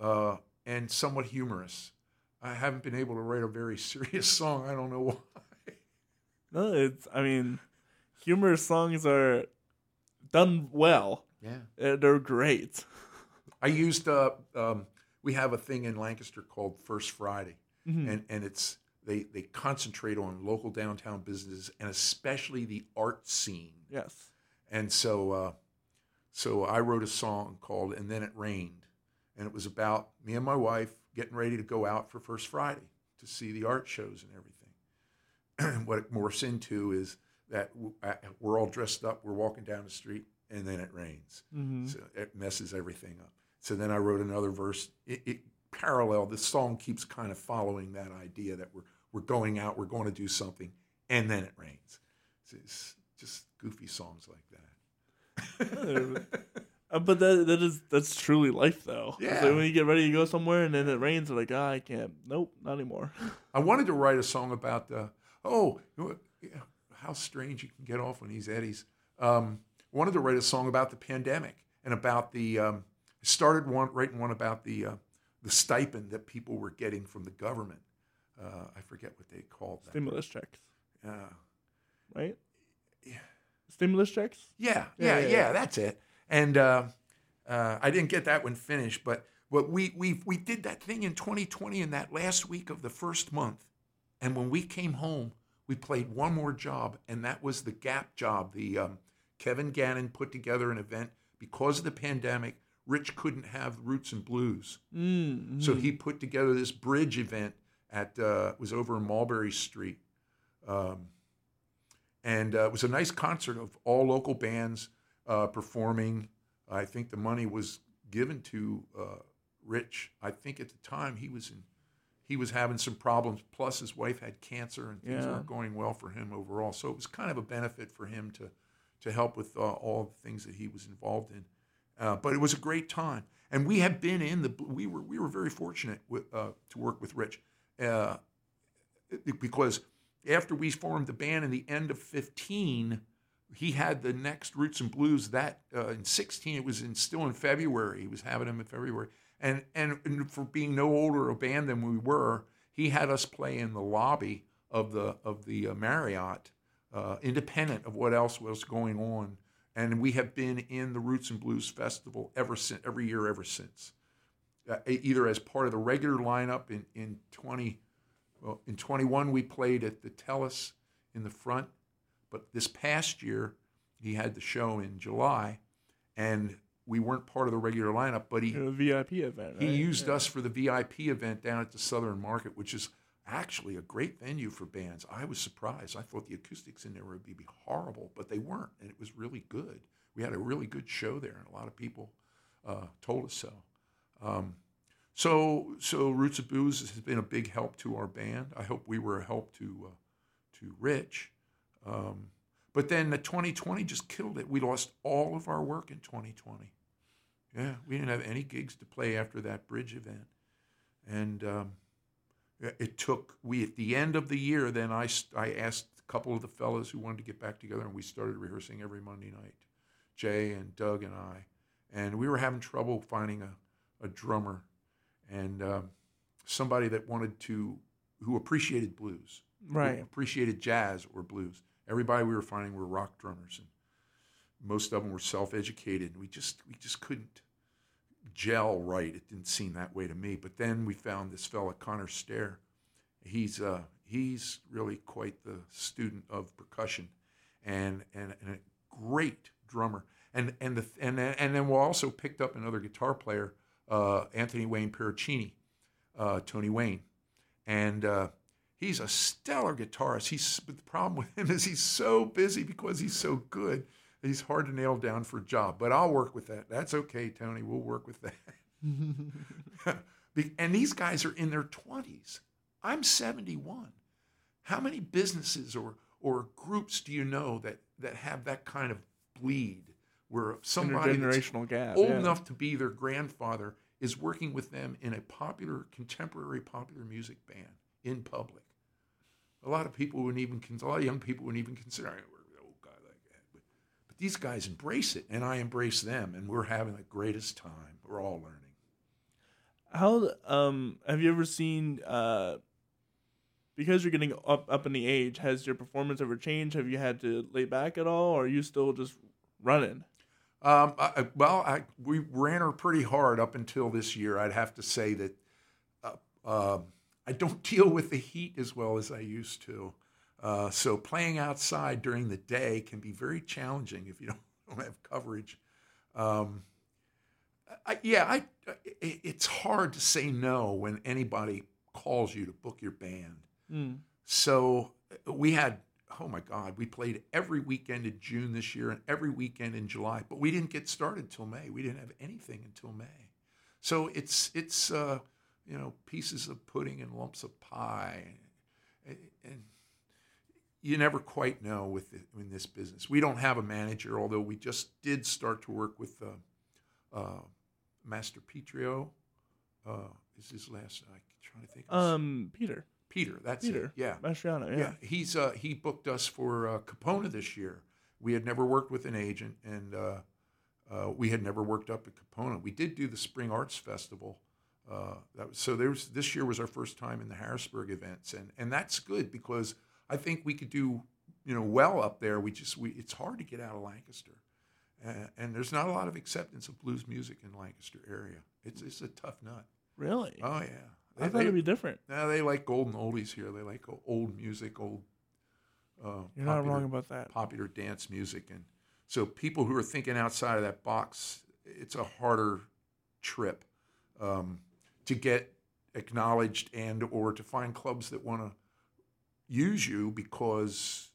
uh, and somewhat humorous. I haven't been able to write a very serious song. I don't know why. No, it's. I mean, humorous songs are done well. Yeah, Uh, They're great. I used. Uh, um, we have a thing in Lancaster called First Friday, Mhm. and and it's they they concentrate on local downtown businesses and especially the art scene. Yes. And so, uh, so I wrote a song called "And Then It Rained," and it was about me and my wife getting ready to go out for First Friday to see the art shows and everything. what it morphs into is that uh, we're all dressed up, we're walking down the street, and then it rains. hmm So it messes everything up. So then I wrote another verse. It, it parallel. The song keeps kind of following that idea that we're we're going out, we're going to do something, and then it rains. It's, it's just goofy songs like that. Uh, but that that is that's truly life though. Yeah. like when you get ready to go somewhere and then it rains, you're like, ah, I can't. Nope, not anymore. I wanted to write a song about the oh how strange you can get off on these eddies. Um, I wanted to write a song about the pandemic and about the um, started one writing one about the uh, the stipend that people were getting from the government. Uh, I forget what they called that. Stimulus checks, Uh, right? Yeah. Stimulus checks. yeah, Yeah, yeah, yeah, yeah, yeah. that's it. And uh, uh, I didn't get that one finished, but what we we we did that thing in 2020 in that last week of the first month, and when we came home, we played one more job, and that was the Gap job. The um, Kevin Gannon put together an event because of the pandemic. Rich couldn't have Roots and Blues, Mm, so he put together this bridge event at uh, was over in Mulberry Street, um, and uh, it was a nice concert of all local bands uh, performing. I think the money was given to uh, Rich. I think at the time he was in he was having some problems. Plus, his wife had cancer, and things Yeah. weren't going well for him overall. So it was kind of a benefit for him to to help with uh, all the things that he was involved in. Uh, but it was a great time, and we have been in the. We were we were very fortunate with, uh, to work with Rich, uh, because after we formed the band in the end of fifteen, he had the next Roots and Blues that uh, in sixteen. It was in still in February. He was having them in February, and and, for being no older a band than we were, he had us play in the lobby of the of the uh, Marriott, uh, independent of what else was going on. And we have been in the Roots and Blues Festival ever since, every year ever since. Uh, either as part of the regular lineup in in twenty, well, in twenty one we played at the Tellus in the front, but this past year he had the show in July, and we weren't part of the regular lineup. But he know, VIP event. he used Yeah. us for the VIP event down at the Southern Market, which is actually a great venue for bands. I was surprised. I thought the acoustics in there would be horrible, but they weren't, and it was really good. We had a really good show there, and a lot of people uh, told us so. Um, so, so Roots of Blues has been a big help to our band. I hope we were a help to uh, to Rich. Um, but then the 2020 just killed it. We lost all of our work in 2020. Yeah, we didn't have any gigs to play after that bridge event, and um, it took we at the end of the year. Then I I asked a couple of the fellas who wanted to get back together, and we started rehearsing every Monday night. Jay and Doug and I, and we were having trouble finding a, a drummer and um, somebody that wanted to who appreciated blues, who Right. appreciated jazz or blues. Everybody we were finding were rock drummers, and most of them were self-educated. And we just we just couldn't gel right. It didn't seem that way to me. But then we found this fella Connor Stair. He's uh, he's really quite the student of percussion, and and, and a great drummer. And and the and and then we also picked up another guitar player, uh, Anthony Wayne Pericini, uh, Tony Wayne, and uh, he's a stellar guitarist. He's but the problem with him is he's so busy because he's so good. He's hard to nail down for a job, but I'll work with that. That's okay, Tony. We'll work with that. And these guys are in their 20s. I'm 71. How many businesses or, or groups do you know that, that have that kind of bleed where somebody Intergenerational gap. old yeah. enough to be their grandfather is working with them in a popular, contemporary popular music band in public? A lot of people wouldn't even, a lot of young people wouldn't even consider, I work with an old guy like these guys embrace it, and I embrace them, and we're having the greatest time. We're all learning. How um have you ever seen uh because you're getting up up in the age, has your performance ever changed? Have you had to lay back at all, or are you still just running? Um, I, well, I, we ran her pretty hard up until this year. I'd have to say that uh, uh, I don't deal with the heat as well as I used to. Uh, so playing outside during the day can be very challenging if you don't, don't have coverage. Um, I, yeah, I, it's hard to say no when anybody calls you to book your band. Mm. So we had, oh my God, we played every weekend in June this year and every weekend in July, but we didn't get started till May. We didn't have anything until May. So it's it's uh, you know pieces of pudding and lumps of pie, and, and you never quite know with the, in this business. We don't have a manager, although we just did start to work with uh, uh, Master Petrio. Uh, is his last? I'm trying to think. Um, Peter. Peter, that's Peter. it. Yeah, Mastriano. Yeah. yeah. He's uh, he booked us for uh, Kipona this year. We had never worked with an agent, and uh, uh, we had never worked up at Kipona. We did do the Spring Arts Festival. Uh, that was, so there's this year was our first time in the Harrisburg events, and and that's good because I think we could do you know well up there. We just we it's hard to get out of Lancaster, uh, and there's not a lot of acceptance of blues music in Lancaster area. It's it's a tough nut. Really? Oh yeah. I thought it'd be different. No, they like golden oldies here. They like old music, old. Uh, You're not wrong about that. Popular dance music, and so people who are thinking outside of that box, it's a harder trip um, to get acknowledged and or to find clubs that want to use you because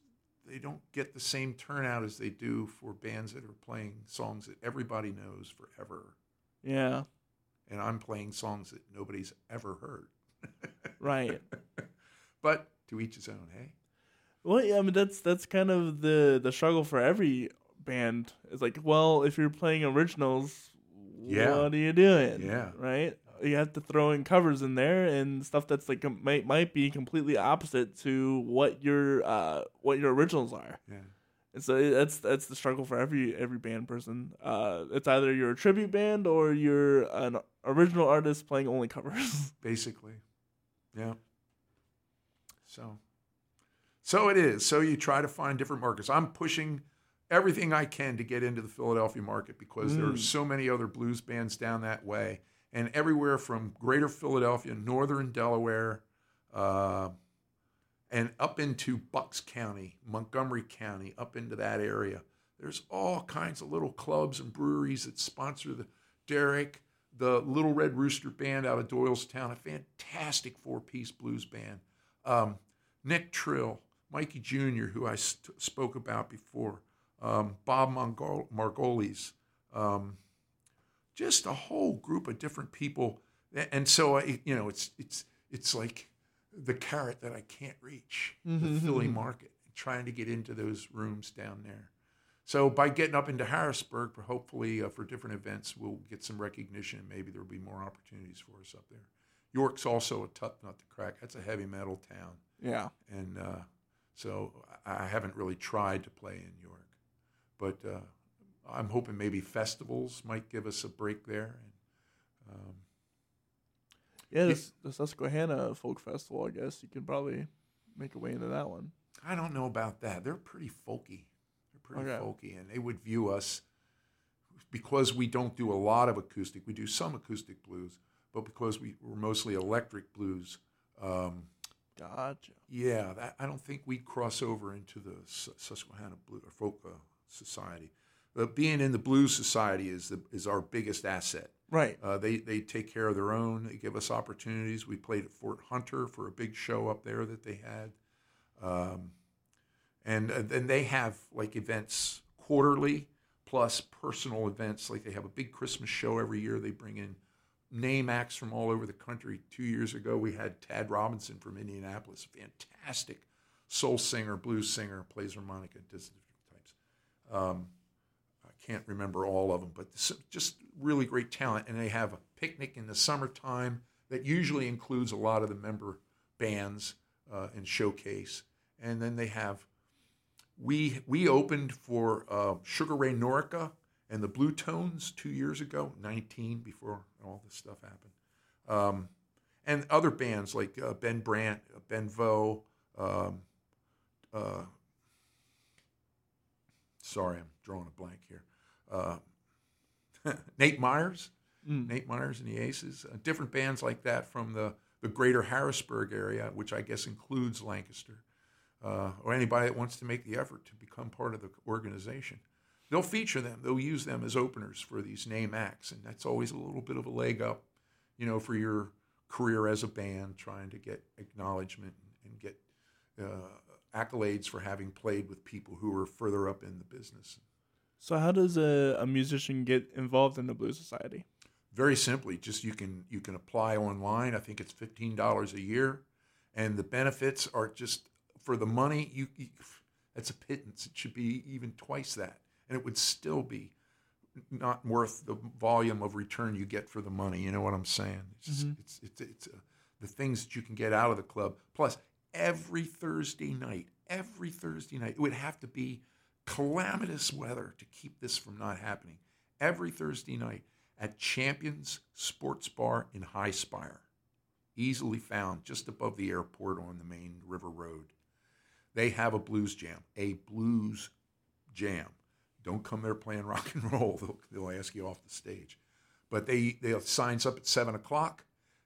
they don't get the same turnout as they do for bands that are playing songs that everybody knows forever. Yeah. And I'm playing songs that nobody's ever heard. right. But to each his own, hey? Well, yeah, I mean that's that's kind of the the struggle for every band. It's like, well, if you're playing originals, Yeah. what are you doing? Yeah. Right? You have to throw in covers in there and stuff that's like might might be completely opposite to what your uh what your originals are. Yeah. And so that's that's the struggle for every every band person. Uh, it's either you're a tribute band or you're an original artist playing only covers. Basically. Yeah. So so it is. So you try to find different markets. I'm pushing everything I can to get into the Philadelphia market because there are Mm. so many other blues bands down that way. And everywhere from greater Philadelphia, northern Delaware, uh, and up into Bucks County, Montgomery County, up into that area. There's all kinds of little clubs and breweries that sponsor the Derek, the Little Red Rooster Band out of Doylestown, a fantastic four piece blues band. Um, Nick Trill, Mikey Jr., who I st- spoke about before, um, Bob Margolin, um, just a whole group of different people. And so, I, you know, it's, it's, it's like the carrot that I can't reach, the Philly market, trying to get into those rooms down there. So by getting up into Harrisburg, hopefully uh, for different events, we'll get some recognition. and Maybe there'll be more opportunities for us up there. York's also a tough nut to crack. That's a heavy metal town, yeah. and uh, so I I haven't really tried to play in York, but uh, I'm hoping maybe festivals might give us a break there. And, um, Yeah, this, the Susquehanna Folk Festival, I guess you can probably make a way into that one. I don't know about that. They're pretty folky. They're pretty Okay. folky, and they would view us because we don't do a lot of acoustic. We do some acoustic blues, but because we, we're mostly electric blues, um, Gotcha. yeah, that, I don't think we'd cross over into the Susquehanna Blue or Folk uh, Society. But being in the Blues Society is the, is our biggest asset. Right. Uh, they they take care of their own. They give us opportunities. We played at Fort Hunter for a big show up there that they had, um, and and then they have like events quarterly plus personal events. Like they have a big Christmas show every year. They bring in name acts from all over the country. Two years ago, we had Tad Robinson from Indianapolis, a fantastic soul singer, blues singer, plays harmonica, different types. Um, can't remember all of them, but just really great talent. And they have a picnic in the summertime that usually includes a lot of the member bands uh, and showcase. And then they have we we opened for uh, Sugar Ray Norcia and the Blue Tones two years ago, 19 before all this stuff happened, um, and other bands like uh, Ben Brandt, uh, Ben Vo. Um, uh, sorry, I'm drawing a blank here. Uh, Nate Myers, Mm. Nate Myers and the Aces, uh, different bands like that from the, the greater Harrisburg area, which I guess includes Lancaster, uh, or anybody that wants to make the effort to become part of the organization. They'll feature them. They'll use them as openers for these name acts, and that's always a little bit of a leg up, you know, for your career as a band, trying to get acknowledgement and get uh, accolades for having played with people who are further up in the business. So how does a, a musician get involved in the Blues Society? very simply just you can you can apply online. I think it's $15 a year. And the benefits are just for the money you, you that's a pittance. It should be even twice that. And it would still be not worth the volume of return you get for the money. You know what i'm saying? It's just, it's it's, it's uh, the things that you can get out of the club. Plus every thursday night every thursday night it would have to be calamitous weather to keep this from not happening every thursday night at Champions Sports Bar in Highspire, easily found just above the airport on the main river road. They have a blues jam, a blues jam. Don't come there playing rock and roll; they'll, they'll ask you off the stage. But they they signs up at seven o'clock.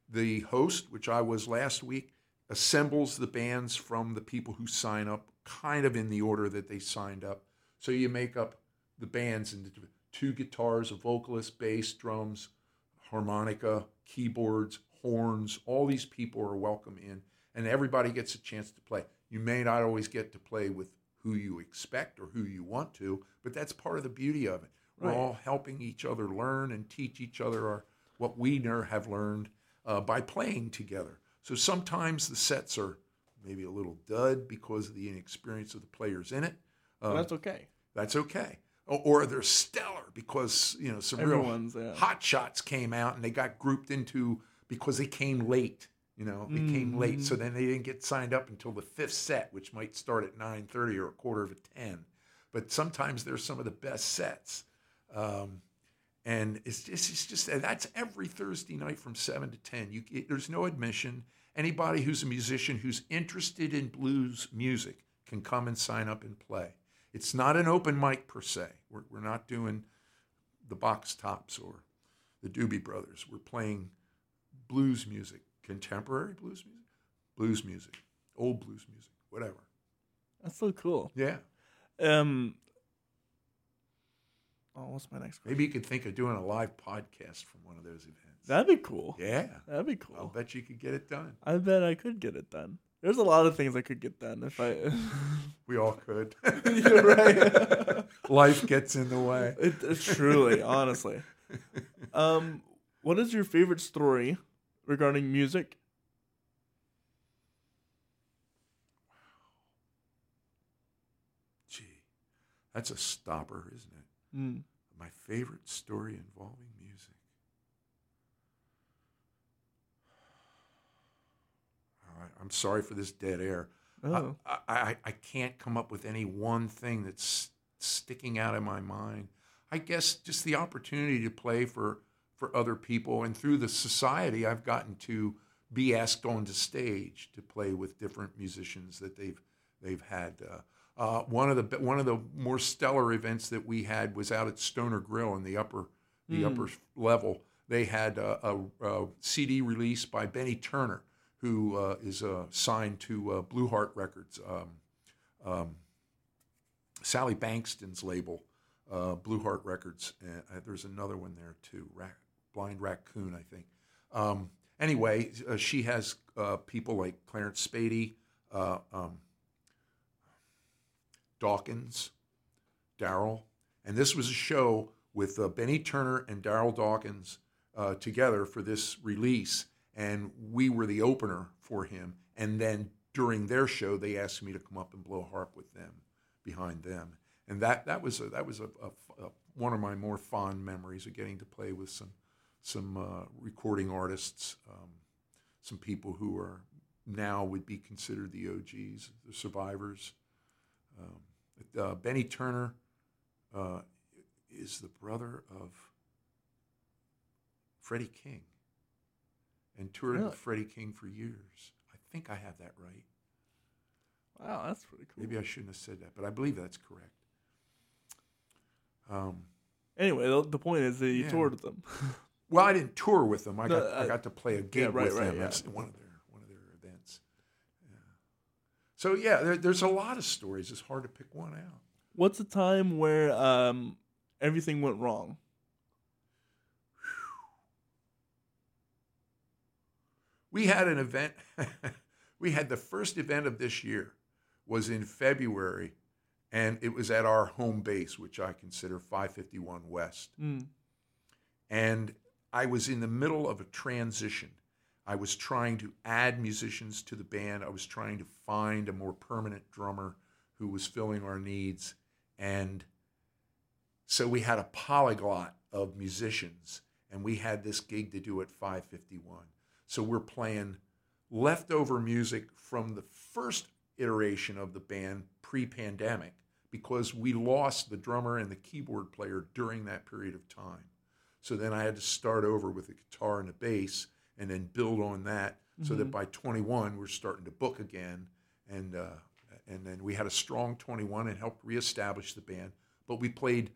The host, which I was last week, assembles the bands from the people who sign up, kind of in the order that they signed up. So you make up the bands into two guitars, a vocalist, bass, drums, harmonica, keyboards, horns. All these people are welcome in, and everybody gets a chance to play. You may not always get to play with who you expect or who you want to, but that's part of the beauty of it. We're all helping each other learn and teach each other our, what we have learned uh, by playing together. So sometimes the sets are maybe a little dud because of the inexperience of the players in it. Well, Um, that's okay. That's okay. Or, or they're stellar because you know some Everyone's, real yeah. hot shots came out and they got grouped into because they came late. You know, they came late, so then they didn't get signed up until the fifth set, which might start at nine thirty or a quarter of a ten. But sometimes they're some of the best sets, um, and it's just it's just that's every Thursday night from seven to ten. You it, there's no admission. Anybody who's a musician who's interested in blues music can come and sign up and play. It's not an open mic per se. We're, we're not doing the Box Tops or the Doobie Brothers. We're playing blues music, contemporary blues music, blues music, old blues music, whatever. That's so cool. Yeah. Um. Oh, what's my next question? Maybe you could think of doing a live podcast from one of those events. That'd be cool. yeah. That'd be cool. I'll bet you could get it done. I bet I could get it done. There's a lot of things I could get done if I. We all could. You're right. Life gets in the way. it, it's truly, honestly. Um, what is your favorite story regarding music? Gee, that's a stopper, isn't it? Mm. My favorite story involving music. I- I'm sorry for this dead air. Oh, I, I, I can't come up with any one thing that's sticking out in my mind. I guess just the opportunity to play for, for other people. And through the society, I've gotten to be asked onto stage to play with different musicians that they've, they've had. Uh, uh, one of the one of the more stellar events that we had was out at Stoner Grill in the upper the upper level. They had a, a, a CD release by Benny Turner, who uh, is uh, signed to uh, Blue Heart Records. Um, um, Sally Bengtson's label, uh, Blue Heart Records. And uh, there's another one there too, Rac- Blind Raccoon, I think. Um, anyway, uh, she has people like Clarence Spady, um, Dawkins, Daryl, and this was a show with Benny Turner and Daryl Dawkins together for this release, and we were the opener for him. And then during their show, they asked me to come up and blow a harp with them behind them, and that that was a, that was a, a- a- one of my more fond memories of getting to play with some some uh, recording artists, um, some people who are now would be considered the OGs, the survivors. Um, Uh, Benny Turner uh, is the brother of Freddie King and toured Really? with Freddie King for years. I think I have that right. Wow, that's pretty cool. Maybe I shouldn't have said that, but I believe that's correct. Um, Anyway, the, the point is that you Yeah. toured with them. well, I didn't tour with them. I got I uh, got to play a gig right, with right, them yeah. at one of their one of their events. Yeah. So yeah, there, there's a lot of stories. It's hard to pick one out. What's a time where um, everything went wrong? We had an event. we had the first event of this year was in February, and it was at our home base, which I consider 551 West. Mm. And I was in the middle of a transition. I was trying to add musicians to the band. I was trying to find a more permanent drummer who was filling our needs. And so we had a polyglot of musicians, and we had this gig to do at 551. So we're playing leftover music from the first iteration of the band pre pandemic because we lost the drummer and the keyboard player during that period of time. So then I had to start over with the guitar and the bass and then build on that so that by 21 we're starting to book again. And uh, and then we had a strong 21 and helped reestablish the band. But we played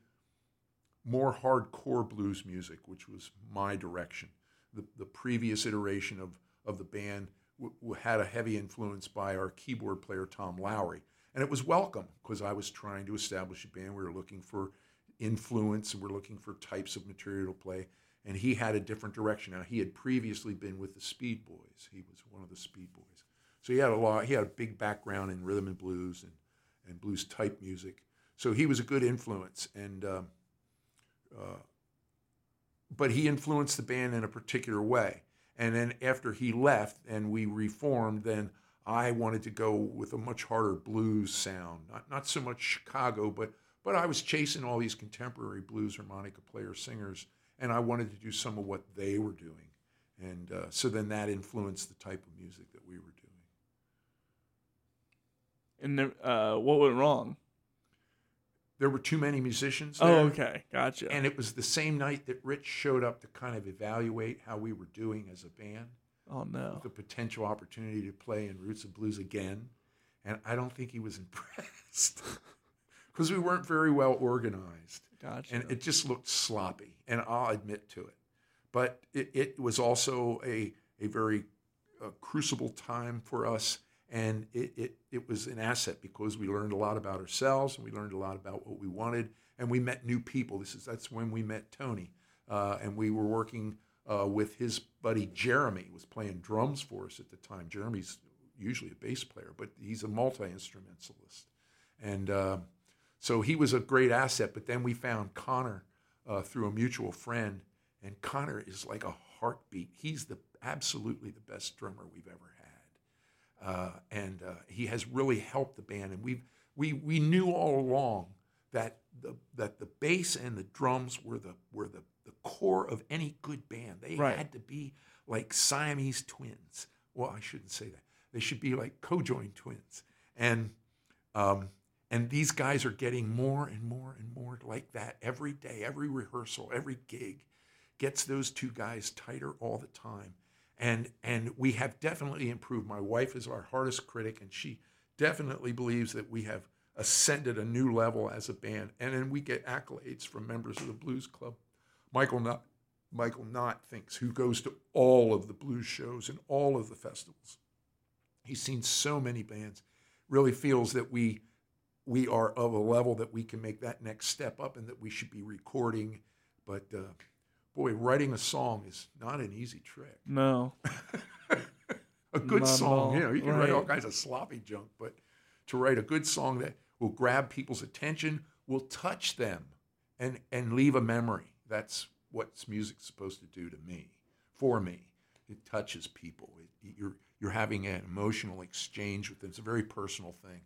more hardcore blues music which was my direction the, the previous iteration of, of the band w- had a heavy influence by our keyboard player Tom Lowry. And it was welcome because I was trying to establish a band. We were looking for influence and we're looking for types of material to play. And he had a different direction. Now he had previously been with the speed boys. He was one of the speed boys. So he had a lot he had a big background in rhythm and blues and, and blues type music. So he was a good influence. And um, uh, but he influenced the band in a particular way and then after he left and we reformed then i wanted to go with a much harder blues sound not, not so much chicago but but I was chasing all these contemporary blues harmonica player singers, and I wanted to do some of what they were doing. And uh, so then that influenced the type of music that we were doing. And uh, what went wrong? There were too many musicians Oh, okay, gotcha. And it was the same night that Rich showed up to kind of evaluate how we were doing as a band, oh no. the potential opportunity to play in Roots of Blues again. And I don't think he was impressed because we weren't very well organized. Gotcha. and it just looked sloppy, and I'll admit to it. But it, it was also a a very uh, crucible time for us, and it, it it was an asset because we learned a lot about ourselves, and we learned a lot about what we wanted, and we met new people. This is that's when we met Tony, uh, and we were working uh, with his buddy Jeremy, was playing drums for us at the time. Jeremy's usually a bass player, but he's a multi instrumentalist, and. Uh, so he was a great asset. But then we found Connor uh, through a mutual friend, and Connor is like a heartbeat. He's the absolutely the best drummer we've ever had, uh, and uh, he has really helped the band. And we we we knew all along that the that the bass and the drums were the were the the core of any good band. They Right. had to be like Siamese twins. Well, I shouldn't say that. They should be like co-joined twins. And um, and these guys are getting more and more and more like that every day, every rehearsal, every gig gets those two guys tighter all the time. And and we have definitely improved. My wife is our hardest critic, and she definitely believes that we have ascended a new level as a band. And then we get accolades from members of the Blues Club. Michael Knott, Michael Knott thinks who goes to all of the blues shows and all of the festivals. He's seen so many bands. Really feels that we we are of a level that we can make that next step up and that we should be recording. But uh, boy, writing a song is not an easy trick. no. A good Not song, you know, you can write all kinds of sloppy junk, but to write a good song that will grab people's attention, will touch them, and and leave a memory. That's what music's supposed to do to me, for me. It touches people. It, you're you're having an emotional exchange with them. It's a very personal thing.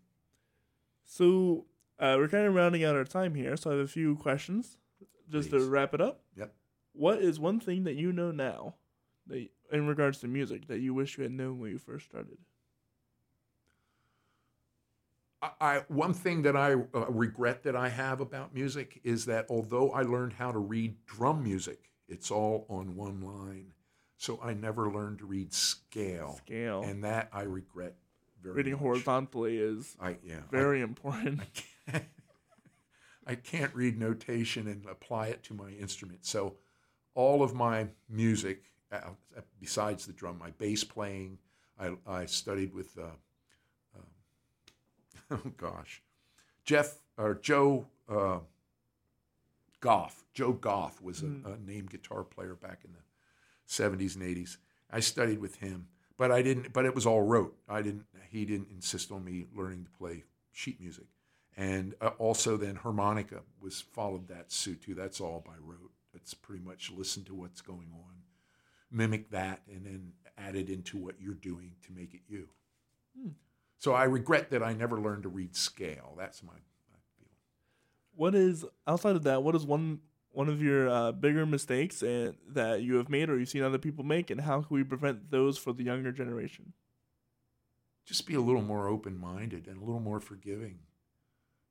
So uh, we're kind of rounding out our time here, so I have a few questions just Please. to wrap it up. Yep. What is one thing that you know now, that in regards to music, that you wish you had known when you first started? I, I one thing that I uh, regret that I have about music is that although I learned how to read drum music, it's all on one line. So I never learned to read scale, Scale. and that I regret very Reading much. horizontally is I yeah, very important. I can't, I can't read notation and apply it to my instrument. So all of my music, uh, uh, besides the drum, my bass playing, I, I studied with, uh, um, oh gosh, Jeff or Joe uh, Goff. Joe Goff was a, a named guitar player back in the 70s and 80s. I studied with him, but I didn't. But it was all rote. I didn't. He didn't insist on me learning to play sheet music, and uh, also then harmonica was followed that suit too. That's all by rote. It's pretty much listen to what's going on, mimic that, and then add it into what you're doing to make it you. So I regret that I never learned to read scale. That's my, my feel. what is outside of that? What is one one of your uh, bigger mistakes and that you have made or you've seen other people make, and how can we prevent those for the younger generation? just be a little more open minded and a little more forgiving.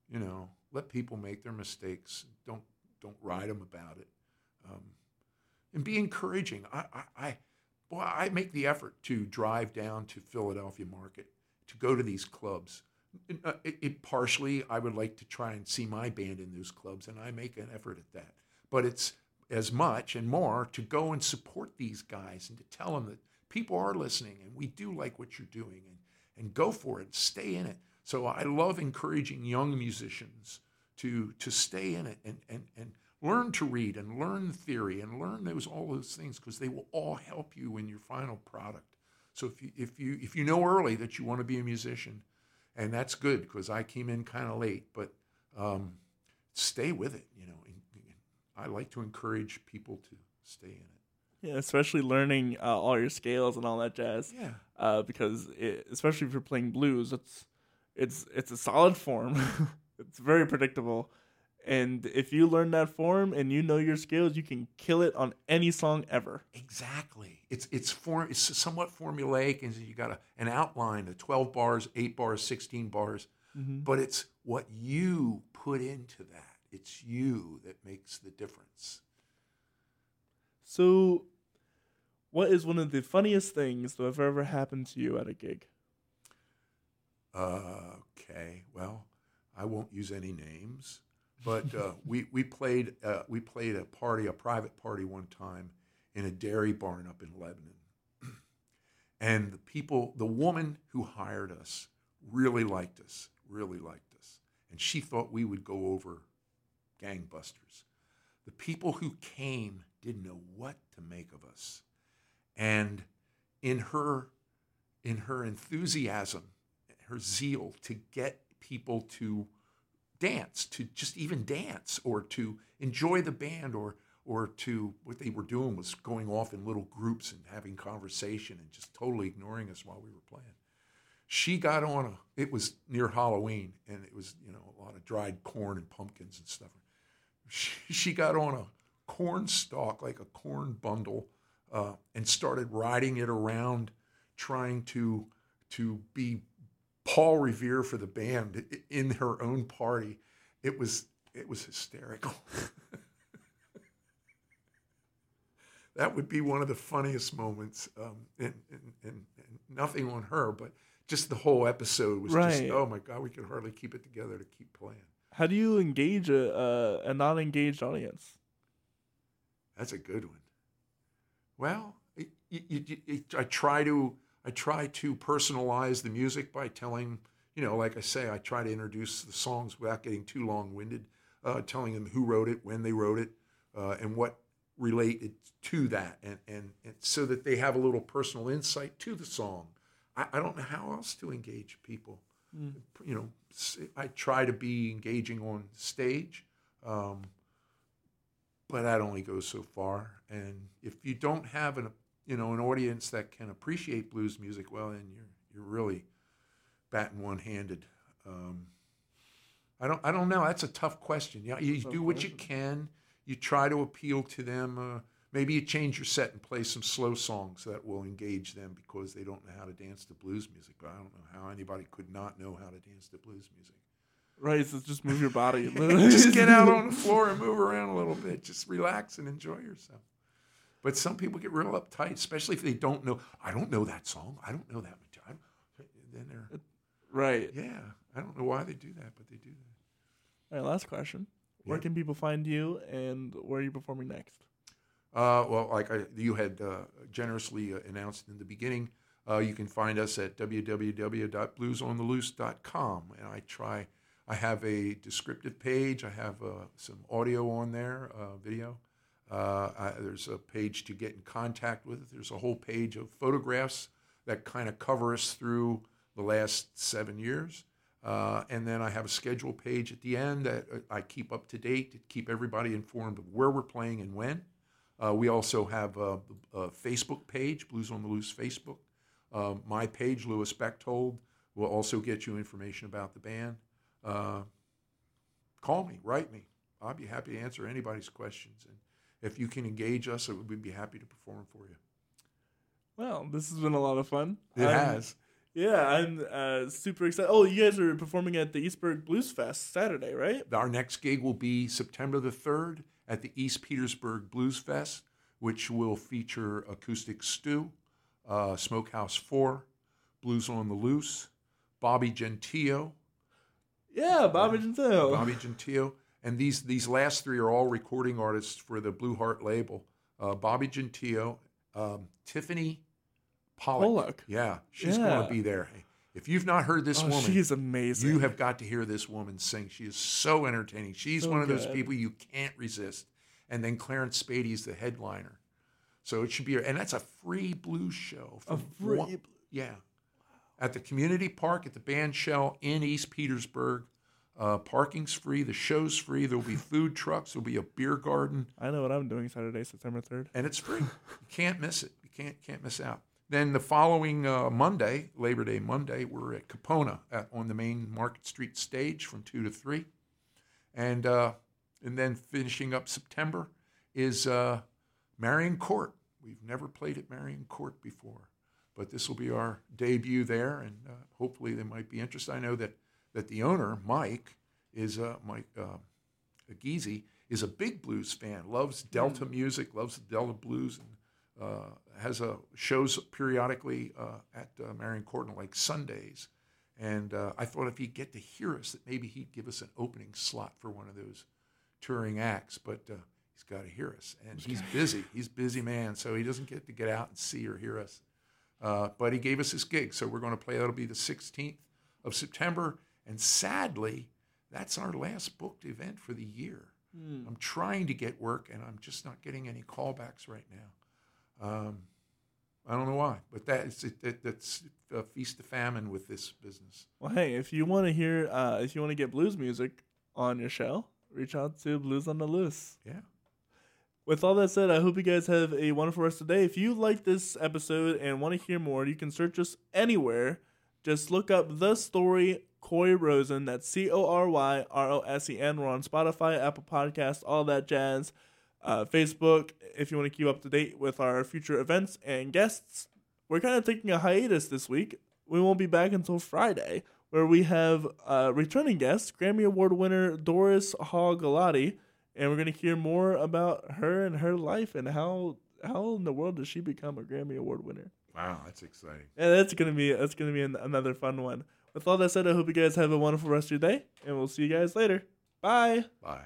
You know, let people make their mistakes. Don't don't ride them about it, um, and be encouraging. I, I, I well, I make the effort to drive down to Philadelphia Market to go to these clubs. It, uh, it, it partially, I would like to try and see my band in those clubs, and I make an effort at that. But it's as much and more to go and support these guys and to tell them that people are listening and we do like what you're doing and, and go for it, stay in it. So I love encouraging young musicians to to stay in it and and, and learn to read and learn theory and learn those all those things because they will all help you in your final product. So if you if you if you know early that you want to be a musician, and that's good because I came in kind of late, but um, stay with it. You know, I like to encourage people to stay in it. Yeah, especially learning uh, all your scales and all that jazz. Yeah. uh, because it, especially if you're playing blues, it's it's it's a solid form. it's very predictable, and if you learn that form and you know your skills, you can kill it on any song ever. Exactly. It's it's form it's somewhat formulaic, and you got a, an outline: the twelve bars, eight bars, sixteen bars. But it's what you put into that. It's you that makes the difference. So, what is one of the funniest things that have ever happened to you at a gig? Uh, okay. Well, I won't use any names, but uh, we we played uh, we played a party, a private party one time in a dairy barn up in Lebanon, and the people, the woman who hired us, really liked us, really liked us, and she thought we would go over gangbusters. The people who came didn't know what to make of us, and in her in her enthusiasm her zeal to get people to dance, to just even dance, or to enjoy the band, or or to what they were doing was going off in little groups and having conversation and just totally ignoring us while we were playing. She got on a. It was near Halloween, and it was you know a lot of dried corn and pumpkins and stuff. She, she got on a corn stalk, like a corn bundle, uh, and started riding it around, trying to to be Paul Revere for the band in her own party. It was it was hysterical. that would be one of the funniest moments, um, and, and, and, and nothing on her, but just the whole episode was just oh my god, we could hardly keep it together to keep playing. How do you engage a a, a non engaged audience? That's a good one. Well, it, I try to I try to personalize the music by telling you know, like I say, I try to introduce the songs without getting too long winded, uh, telling them who wrote it, when they wrote it, uh, and what related to that, and, and and so that they have a little personal insight to the song. I, I don't know how else to engage people. You know, I try to be engaging on stage. Um, but that only goes so far. And if you don't have an you know an audience that can appreciate blues music, well, then you're you're really batting one handed. Um, I don't I don't know. That's a tough question. Yeah, you Tough do what you can. You try to appeal to them. Uh, maybe you change your set and play some slow songs that will engage them because they don't know how to dance to blues music. But I don't know how anybody could not know how to dance to blues music. Right, so just move your body. just get out on the floor and move around a little bit. Just relax and enjoy yourself. But some people get real uptight, especially if they don't know. I don't know that song. I don't know that material. Then they're Right. yeah. I don't know why they do that, but they do that. All right, last question. Where Yeah. can people find you and where are you performing next? Uh, well, like I, you had uh, generously uh, announced in the beginning, uh, you can find us at www.bluesontheloose.com. And I try, I have a descriptive page. I have uh, some audio on there, uh, video. Uh, I, there's a page to get in contact with. There's a whole page of photographs that kind of cover us through the last seven years. Uh, and then I have a schedule page at the end that uh, I keep up to date to keep everybody informed of where we're playing and when. Uh, we also have a, a Facebook page, Blues on the Loose Facebook. Uh, my page, Lewis Bechtold, will also get you information about the band. Uh, call me, write me. I'll be happy to answer anybody's questions. And if you can engage us, we'd be happy to perform for you. Well, this has been a lot of fun. It I'm- has. Yeah, I'm uh, super excited. Oh, you guys are performing at the Eastburg Blues Fest Saturday, right? Our next gig will be September the 3rd at the East Petersburg Blues Fest, which will feature Acoustic Stew, uh, Smokehouse 4, Blues on the Loose, Bobby Gentilo, Yeah, Bobby Gentilo. Bobby Gentilo, and these these last three are all recording artists for the Blue Heart label. Uh, Bobby Gentilo, um, Tiffany Pollack. Pollack. Yeah, she's Yeah. going to be there. If you've not heard this Oh, woman, she's amazing. you have got to hear this woman sing. She is so entertaining. She's So one of those people you can't resist. And then Clarence Spady is the headliner. So it should be, and that's a free blues show. A free one- yeah. At the community park at the band shell in East Petersburg. Uh, parking's free. The show's free. There'll be food trucks. There'll be a beer garden I know what I'm doing Saturday, September 3rd. and it's free. you can't miss it. You can't can't miss out. Then the following uh, Monday, Labor Day Monday, we're at Kipona at, on the main Market Street stage from two to three, and uh, and then finishing up September is uh, Marion Court. We've never played at Marion Court before, but this will be our debut there, and uh, hopefully they might be interested. I know that that the owner Mike is uh, Mike. Uh, Geezy is a big blues fan, loves Delta music, loves the Delta blues, and uh, has a shows periodically uh, at uh, Marion Court on like Sundays. And uh, I thought if he'd get to hear us, that maybe he'd give us an opening slot for one of those touring acts. But uh, he's got to hear us, and he's busy. He's busy man, so he doesn't get to get out and see or hear us. Uh, but he gave us his gig, so we're going to play. That'll be the 16th of September, and sadly, that's our last booked event for the year. I'm trying to get work, and I'm just not getting any callbacks right now. Um, I don't know why, but that's it, that, that's a feast of famine with this business. Well, hey, if you want to hear, uh, if you want to get blues music on your show, reach out to Blues on the Loose. Yeah. With all that said, I hope you guys have a wonderful rest of the day. If you like this episode and want to hear more, you can search us anywhere. Just look up The Story Cory Rosen. That's C O R Y R O S E N. We're on Spotify, Apple Podcasts, all that jazz. Uh, Facebook, if you want to keep up to date with our future events and guests. We're kind of taking a hiatus this week. We won't be back until Friday, where we have uh, returning guest, Grammy Award winner Doris Hall Galati and we're gonna hear more about her and her life and how how in the world does she become a Grammy Award winner? Wow, that's exciting. And that's gonna be that's gonna be an, another fun one. With all that said, I hope you guys have a wonderful rest of your day, and we'll see you guys later. Bye. Bye.